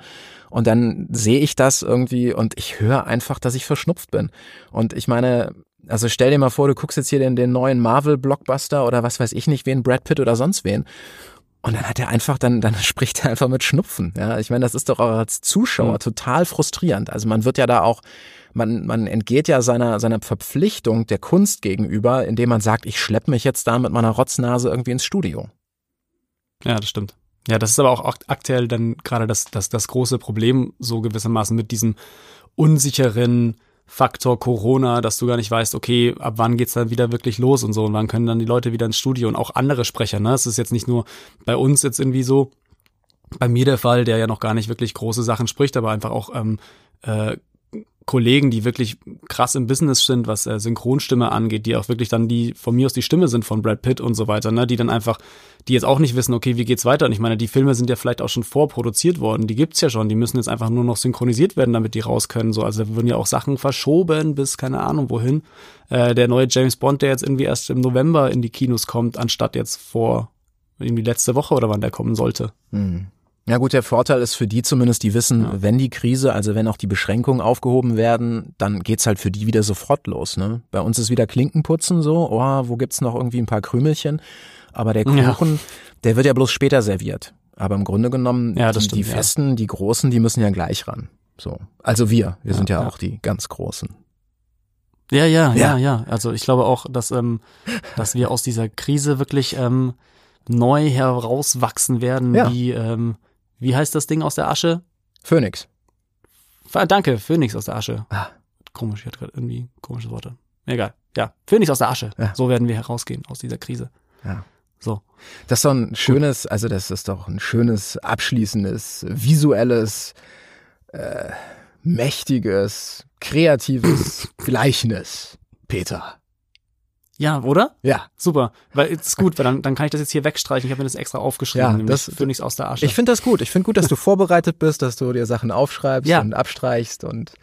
Und dann sehe ich das irgendwie und ich höre einfach, dass ich verschnupft bin. Und ich meine, also stell dir mal vor, du guckst jetzt hier den, den neuen Marvel-Blockbuster oder was weiß ich nicht, wen, Brad Pitt oder sonst wen. Und dann hat er einfach, dann, dann spricht er einfach mit Schnupfen. Ja, ich meine, das ist doch auch als Zuschauer mhm. total frustrierend. Also man wird ja da auch man, man entgeht ja seiner, seiner Verpflichtung der Kunst gegenüber, indem man sagt, ich schleppe mich jetzt da mit meiner Rotznase irgendwie ins Studio. Ja, das stimmt. Ja, das ist aber auch aktuell dann gerade das, das, das große Problem so gewissermaßen mit diesem unsicheren Faktor Corona, dass du gar nicht weißt, okay, ab wann geht's dann wieder wirklich los und so und wann können dann die Leute wieder ins Studio und auch andere Sprecher, ne? Es ist jetzt nicht nur bei uns jetzt irgendwie so, bei mir der Fall, der ja noch gar nicht wirklich große Sachen spricht, aber einfach auch ähm, äh, Kollegen, die wirklich krass im Business sind, was äh, Synchronstimme angeht, die auch wirklich dann die von mir aus die Stimme sind von Brad Pitt und so weiter, ne, die dann einfach, die jetzt auch nicht wissen, okay, wie geht's weiter? Und ich meine, die Filme sind ja vielleicht auch schon vorproduziert worden, die gibt's ja schon, die müssen jetzt einfach nur noch synchronisiert werden, damit die raus können. So, also da würden ja auch Sachen verschoben bis keine Ahnung wohin. Äh, der neue James Bond, der jetzt irgendwie erst im November in die Kinos kommt, anstatt jetzt vor irgendwie letzte Woche oder wann der kommen sollte. Hm. Ja gut, der Vorteil ist für die zumindest, die wissen, ja. wenn die Krise, also wenn auch die Beschränkungen aufgehoben werden, dann geht's halt für die wieder sofort los. Ne? Bei uns ist wieder Klinkenputzen so, oh, wo gibt's noch irgendwie ein paar Krümelchen? Aber der Kuchen, ja. der wird ja bloß später serviert. Aber im Grunde genommen, ja, die, stimmt, die Festen, die Großen, die müssen ja gleich ran. So. Also wir, wir sind ja, auch die ganz Großen. Ja, ja, ja, ja. Also ich glaube auch, dass, ähm, dass wir aus dieser Krise wirklich ähm, neu herauswachsen werden, wie ähm, wie heißt das Ding aus der Asche? Phoenix. Danke, Phoenix aus der Asche. Ah. Komisch, ich hatte gerade irgendwie komische Worte. Egal. Ja, Phoenix aus der Asche. Ja. So werden wir herausgehen aus dieser Krise. Ja. So. Das ist doch ein schönes, also das ist doch ein schönes, abschließendes, visuelles, äh, mächtiges, kreatives Gleichnis, Peter. Ja, oder? Ja. Super. Weil ist gut, weil dann, dann kann ich das jetzt hier wegstreichen. Ich habe mir das extra aufgeschrieben, ja, das für nichts aus der Asche. Ich finde das gut. Ich finde gut, dass du vorbereitet bist, dass du dir Sachen aufschreibst ja. und abstreichst und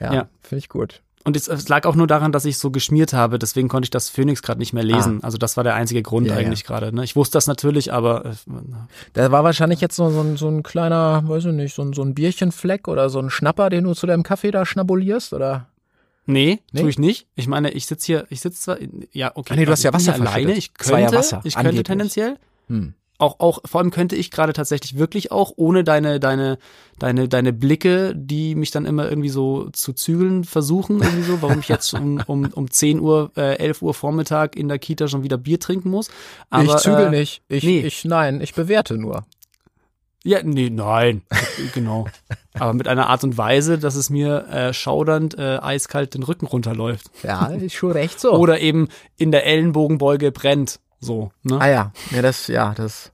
ja, ja. finde ich gut. Und es, es, lag auch nur daran, dass ich so geschmiert habe, deswegen konnte ich das Phoenix gerade nicht mehr lesen. Ah. Also das war der einzige Grund ja, eigentlich ja. gerade. Ne? Ich wusste das natürlich, aber äh, da war wahrscheinlich jetzt so, so, ein, so ein kleiner, weiß ich nicht, so ein, so ein Bierchenfleck oder so ein Schnapper, den du zu deinem Kaffee da schnabulierst, oder? Nee, nee, tue ich nicht. Ich meine, ich sitze hier, ich sitze zwar, ja, okay. Ah, nee, du hast ja Wasser alleine. Ich könnte, ja Wasser, ich könnte angeblich. tendenziell. Hm. Auch, auch, vor allem könnte ich gerade tatsächlich wirklich auch ohne deine, deine, deine, deine Blicke, die mich dann immer irgendwie so zu zügeln versuchen, irgendwie so, warum ich jetzt um, um, um 10 Uhr, äh, 11 Uhr Vormittag in der Kita schon wieder Bier trinken muss. Aber, ich zügel äh, nicht. Ich, nee. ich, nein, ich bewerte nur. Ja, nee, nein, genau. Aber mit einer Art und Weise, dass es mir äh, schaudernd äh, eiskalt den Rücken runterläuft. Ja, ist schon recht so. Oder eben in der Ellenbogenbeuge brennt. So, ne? Ah ja, ja, das, ja, das.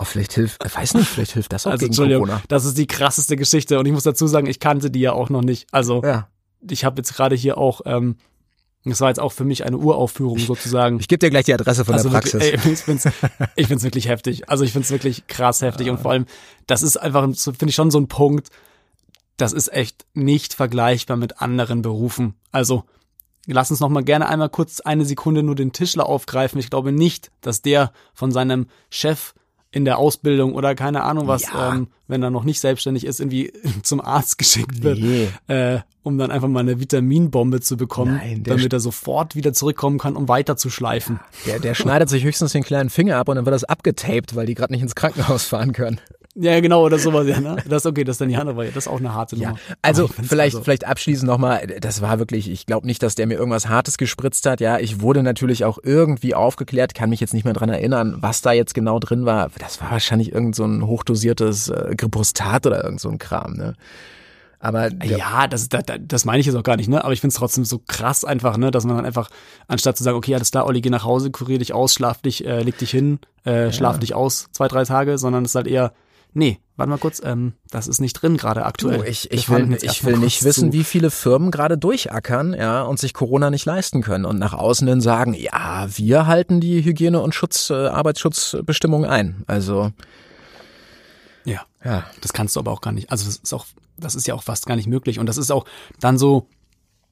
Oh, vielleicht hilft, ich weiß nicht, vielleicht hilft das auch also, gegen Corona. Das ist die krasseste Geschichte und ich muss dazu sagen, ich kannte die ja auch noch nicht. Also, ja. ich habe jetzt gerade hier auch ähm, das war jetzt auch für mich eine Uraufführung sozusagen. Ich gebe dir gleich die Adresse von also der Praxis. Wirklich, ey, ich find's, ich find's wirklich heftig. Also ich find's wirklich krass heftig und vor allem, das ist einfach, finde ich schon so ein Punkt, das ist echt nicht vergleichbar mit anderen Berufen. Also lass uns noch mal gerne einmal kurz eine Sekunde nur den Tischler aufgreifen. Ich glaube nicht, dass der von seinem Chef in der Ausbildung oder keine Ahnung was, ja. ähm, wenn er noch nicht selbstständig ist, irgendwie zum Arzt geschickt wird, nee. äh, um dann einfach mal eine Vitaminbombe zu bekommen, Nein, damit er sofort wieder zurückkommen kann, um weiter zu schleifen. Der, der schneidet sich höchstens den kleinen Finger ab und dann wird das abgetaped, weil die gerade nicht ins Krankenhaus fahren können. Ja, genau, oder sowas, ja, ne? Das ist okay, das ist dann die Hand, aber das ist auch eine harte Nummer. Ja, also vielleicht, also. vielleicht abschließend nochmal, das war wirklich, ich glaube nicht, dass der mir irgendwas Hartes gespritzt hat, ja. Ich wurde natürlich auch irgendwie aufgeklärt, kann mich jetzt nicht mehr dran erinnern, was da jetzt genau drin war. Das war wahrscheinlich irgend so ein hochdosiertes äh, Gripostat oder irgend so ein Kram, ne? Aber ja, das, das, das meine ich jetzt auch gar nicht, ne? Aber ich finde es trotzdem so krass einfach, ne, dass man dann einfach, anstatt zu sagen, okay, alles klar, Olli, geh nach Hause, kurier dich aus, schlaf dich, äh, leg dich hin, äh, ja. schlaf dich aus, zwei, drei Tage, sondern es ist halt eher, nee, warte mal kurz, ähm, das ist nicht drin gerade aktuell. Du, ich, ich will, ich will nicht wissen, zu. wie viele Firmen gerade durchackern, ja, und sich Corona nicht leisten können und nach außen hin sagen, ja, wir halten die Hygiene- und Schutz, äh, Arbeitsschutzbestimmungen ein. Also. Ja. Ja. Das kannst du aber auch gar nicht. Also, das ist auch, das ist ja auch fast gar nicht möglich. Und das ist auch dann so,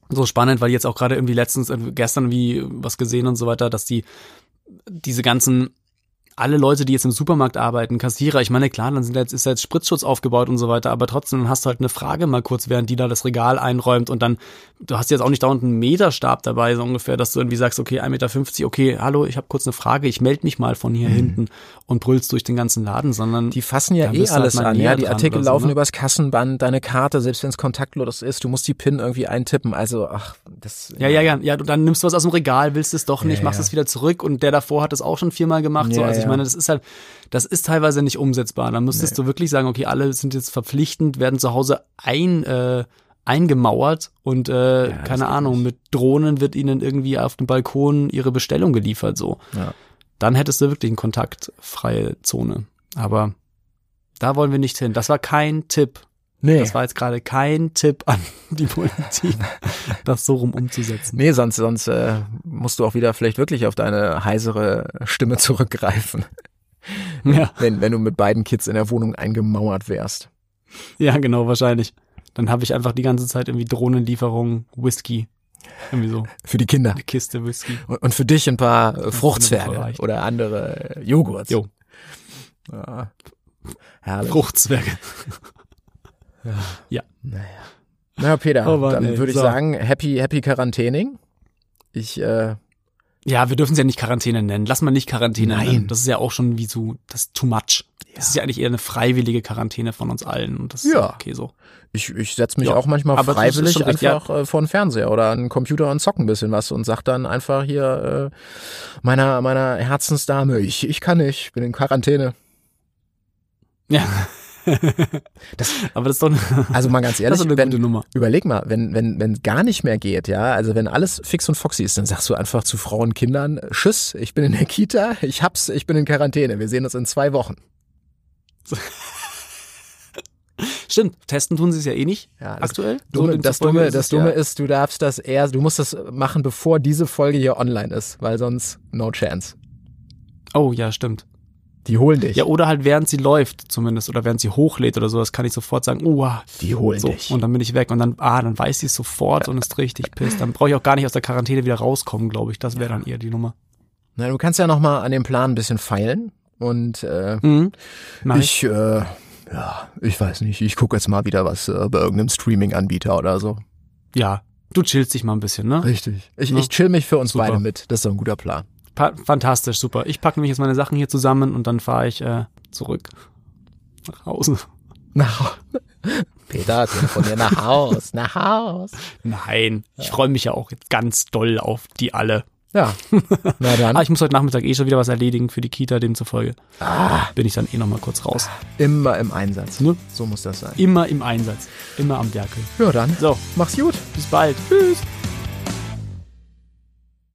so spannend, weil jetzt auch gerade irgendwie letztens, äh, gestern wie was gesehen und so weiter, dass die, diese ganzen alle Leute, die jetzt im Supermarkt arbeiten, Kassierer, ich meine, klar, dann sind jetzt, ist jetzt Spritzschutz aufgebaut und so weiter, aber trotzdem hast du halt eine Frage mal kurz, während die da das Regal einräumt und dann, du hast jetzt auch nicht dauernd einen Meterstab dabei, so ungefähr, dass du irgendwie sagst, okay, 1,50 Meter, okay, hallo, ich habe kurz eine Frage, ich melde mich mal von hier mhm. hinten und brüllst durch den ganzen Laden, sondern die fassen ja eh halt alles halt an, ja, die Artikel so, laufen ne? übers Kassenband, deine Karte, selbst wenn es kontaktlos ist, du musst die PIN irgendwie eintippen, also ach, das Ja, ja, ja, ja, du dann nimmst du was aus dem Regal, willst es doch nicht, ja, machst ja. es wieder zurück und der davor hat es auch schon viermal gemacht, ja, so, also ich meine, das ist halt, das ist teilweise nicht umsetzbar. Dann müsstest Nee. du wirklich sagen, okay, alle sind jetzt verpflichtend, werden zu Hause ein, äh, eingemauert und äh, Ja, keine Ahnung, nicht. mit Drohnen wird ihnen irgendwie auf dem Balkon ihre Bestellung geliefert so. Ja. Dann hättest du wirklich eine kontaktfreie Zone. Aber da wollen wir nicht hin. Das war kein Tipp. Nee. Das war jetzt gerade kein Tipp an die Politik, das so rum umzusetzen. Nee, sonst, sonst äh, musst du auch wieder vielleicht wirklich auf deine heisere Stimme zurückgreifen, Ja, wenn, wenn du mit beiden Kids in der Wohnung eingemauert wärst. ja, genau, wahrscheinlich. Dann habe ich einfach die ganze Zeit irgendwie Drohnenlieferung, Whisky. Irgendwie so. Für die Kinder. Eine Kiste Whisky. Und, und für dich ein paar äh, Fruchtzwerge reicht. oder andere Joghurts. Jo. Ja. Herrlich. Fruchtzwerge. Na Peter, Oh Mann, dann würde ich So. sagen, happy, happy Quarantäning. Ich, äh, Ja, wir dürfen es ja nicht Quarantäne nennen. Lass mal nicht Quarantäne Nein. nennen. Das ist ja auch schon wie so, das ist too much. Das ist ja eigentlich eher eine freiwillige Quarantäne von uns allen. Und das ist Ja. ja okay so. ich, ich setze mich Ja, auch manchmal aber freiwillig richtig, einfach äh, vor den Fernseher oder an den Computer und zock ein bisschen was und sag dann einfach hier äh, meiner, meiner Herzensdame, ich, ich kann nicht, bin in Quarantäne. Ja. Das- Aber das ist doch eine, Also mal ganz ehrlich, wenn, überleg mal, wenn, wenn, wenn gar nicht mehr geht, ja, also wenn alles fix und foxy ist, dann sagst du einfach zu Frauen und Kindern, Tschüss, ich bin in der Kita, ich hab's, ich bin in Quarantäne, wir sehen uns in zwei Wochen. Stimmt, testen tun sie es ja eh nicht Ja, das aktuell. Dumme, So, das Dumme, ist das Dumme ja, ist, du darfst das eher, du musst das machen, bevor diese Folge hier online ist, weil sonst no chance. Oh, ja, stimmt. Die holen dich. Ja, oder halt während sie läuft zumindest oder während sie hochlädt oder sowas, kann ich sofort sagen, oh, ah, die holen so. dich. Und dann bin ich weg und dann, ah, dann weiß sie es sofort und ist richtig pisst. Dann brauche ich auch gar nicht aus der Quarantäne wieder rauskommen, glaube ich. Das wäre dann eher die Nummer. Na, du kannst ja noch mal an dem Plan ein bisschen feilen und äh, Mhm. Ich. ich, äh, ja, ich weiß nicht, ich gucke jetzt mal wieder was äh, bei irgendeinem Streaming-Anbieter oder so. Ja, du chillst dich mal ein bisschen, ne? Richtig. Ich, Ja. ich chill mich für uns Super. beide mit. Das ist doch ein guter Plan. Fantastisch, super. Ich packe nämlich jetzt meine Sachen hier zusammen und dann fahre ich äh, zurück nach Hause. Nach Peter, telefonier nach Haus, nach Haus. Nein, ich freue mich ja auch jetzt ganz doll auf die alle. Ja, na dann. Ah, ich muss heute Nachmittag eh schon wieder was erledigen für die Kita, demzufolge Ah, bin ich dann eh noch mal kurz raus. immer im Einsatz. Ne? So muss das sein. Immer im Einsatz, immer am Werkeln. Ja, dann. So, Mach's gut. bis bald. Tschüss.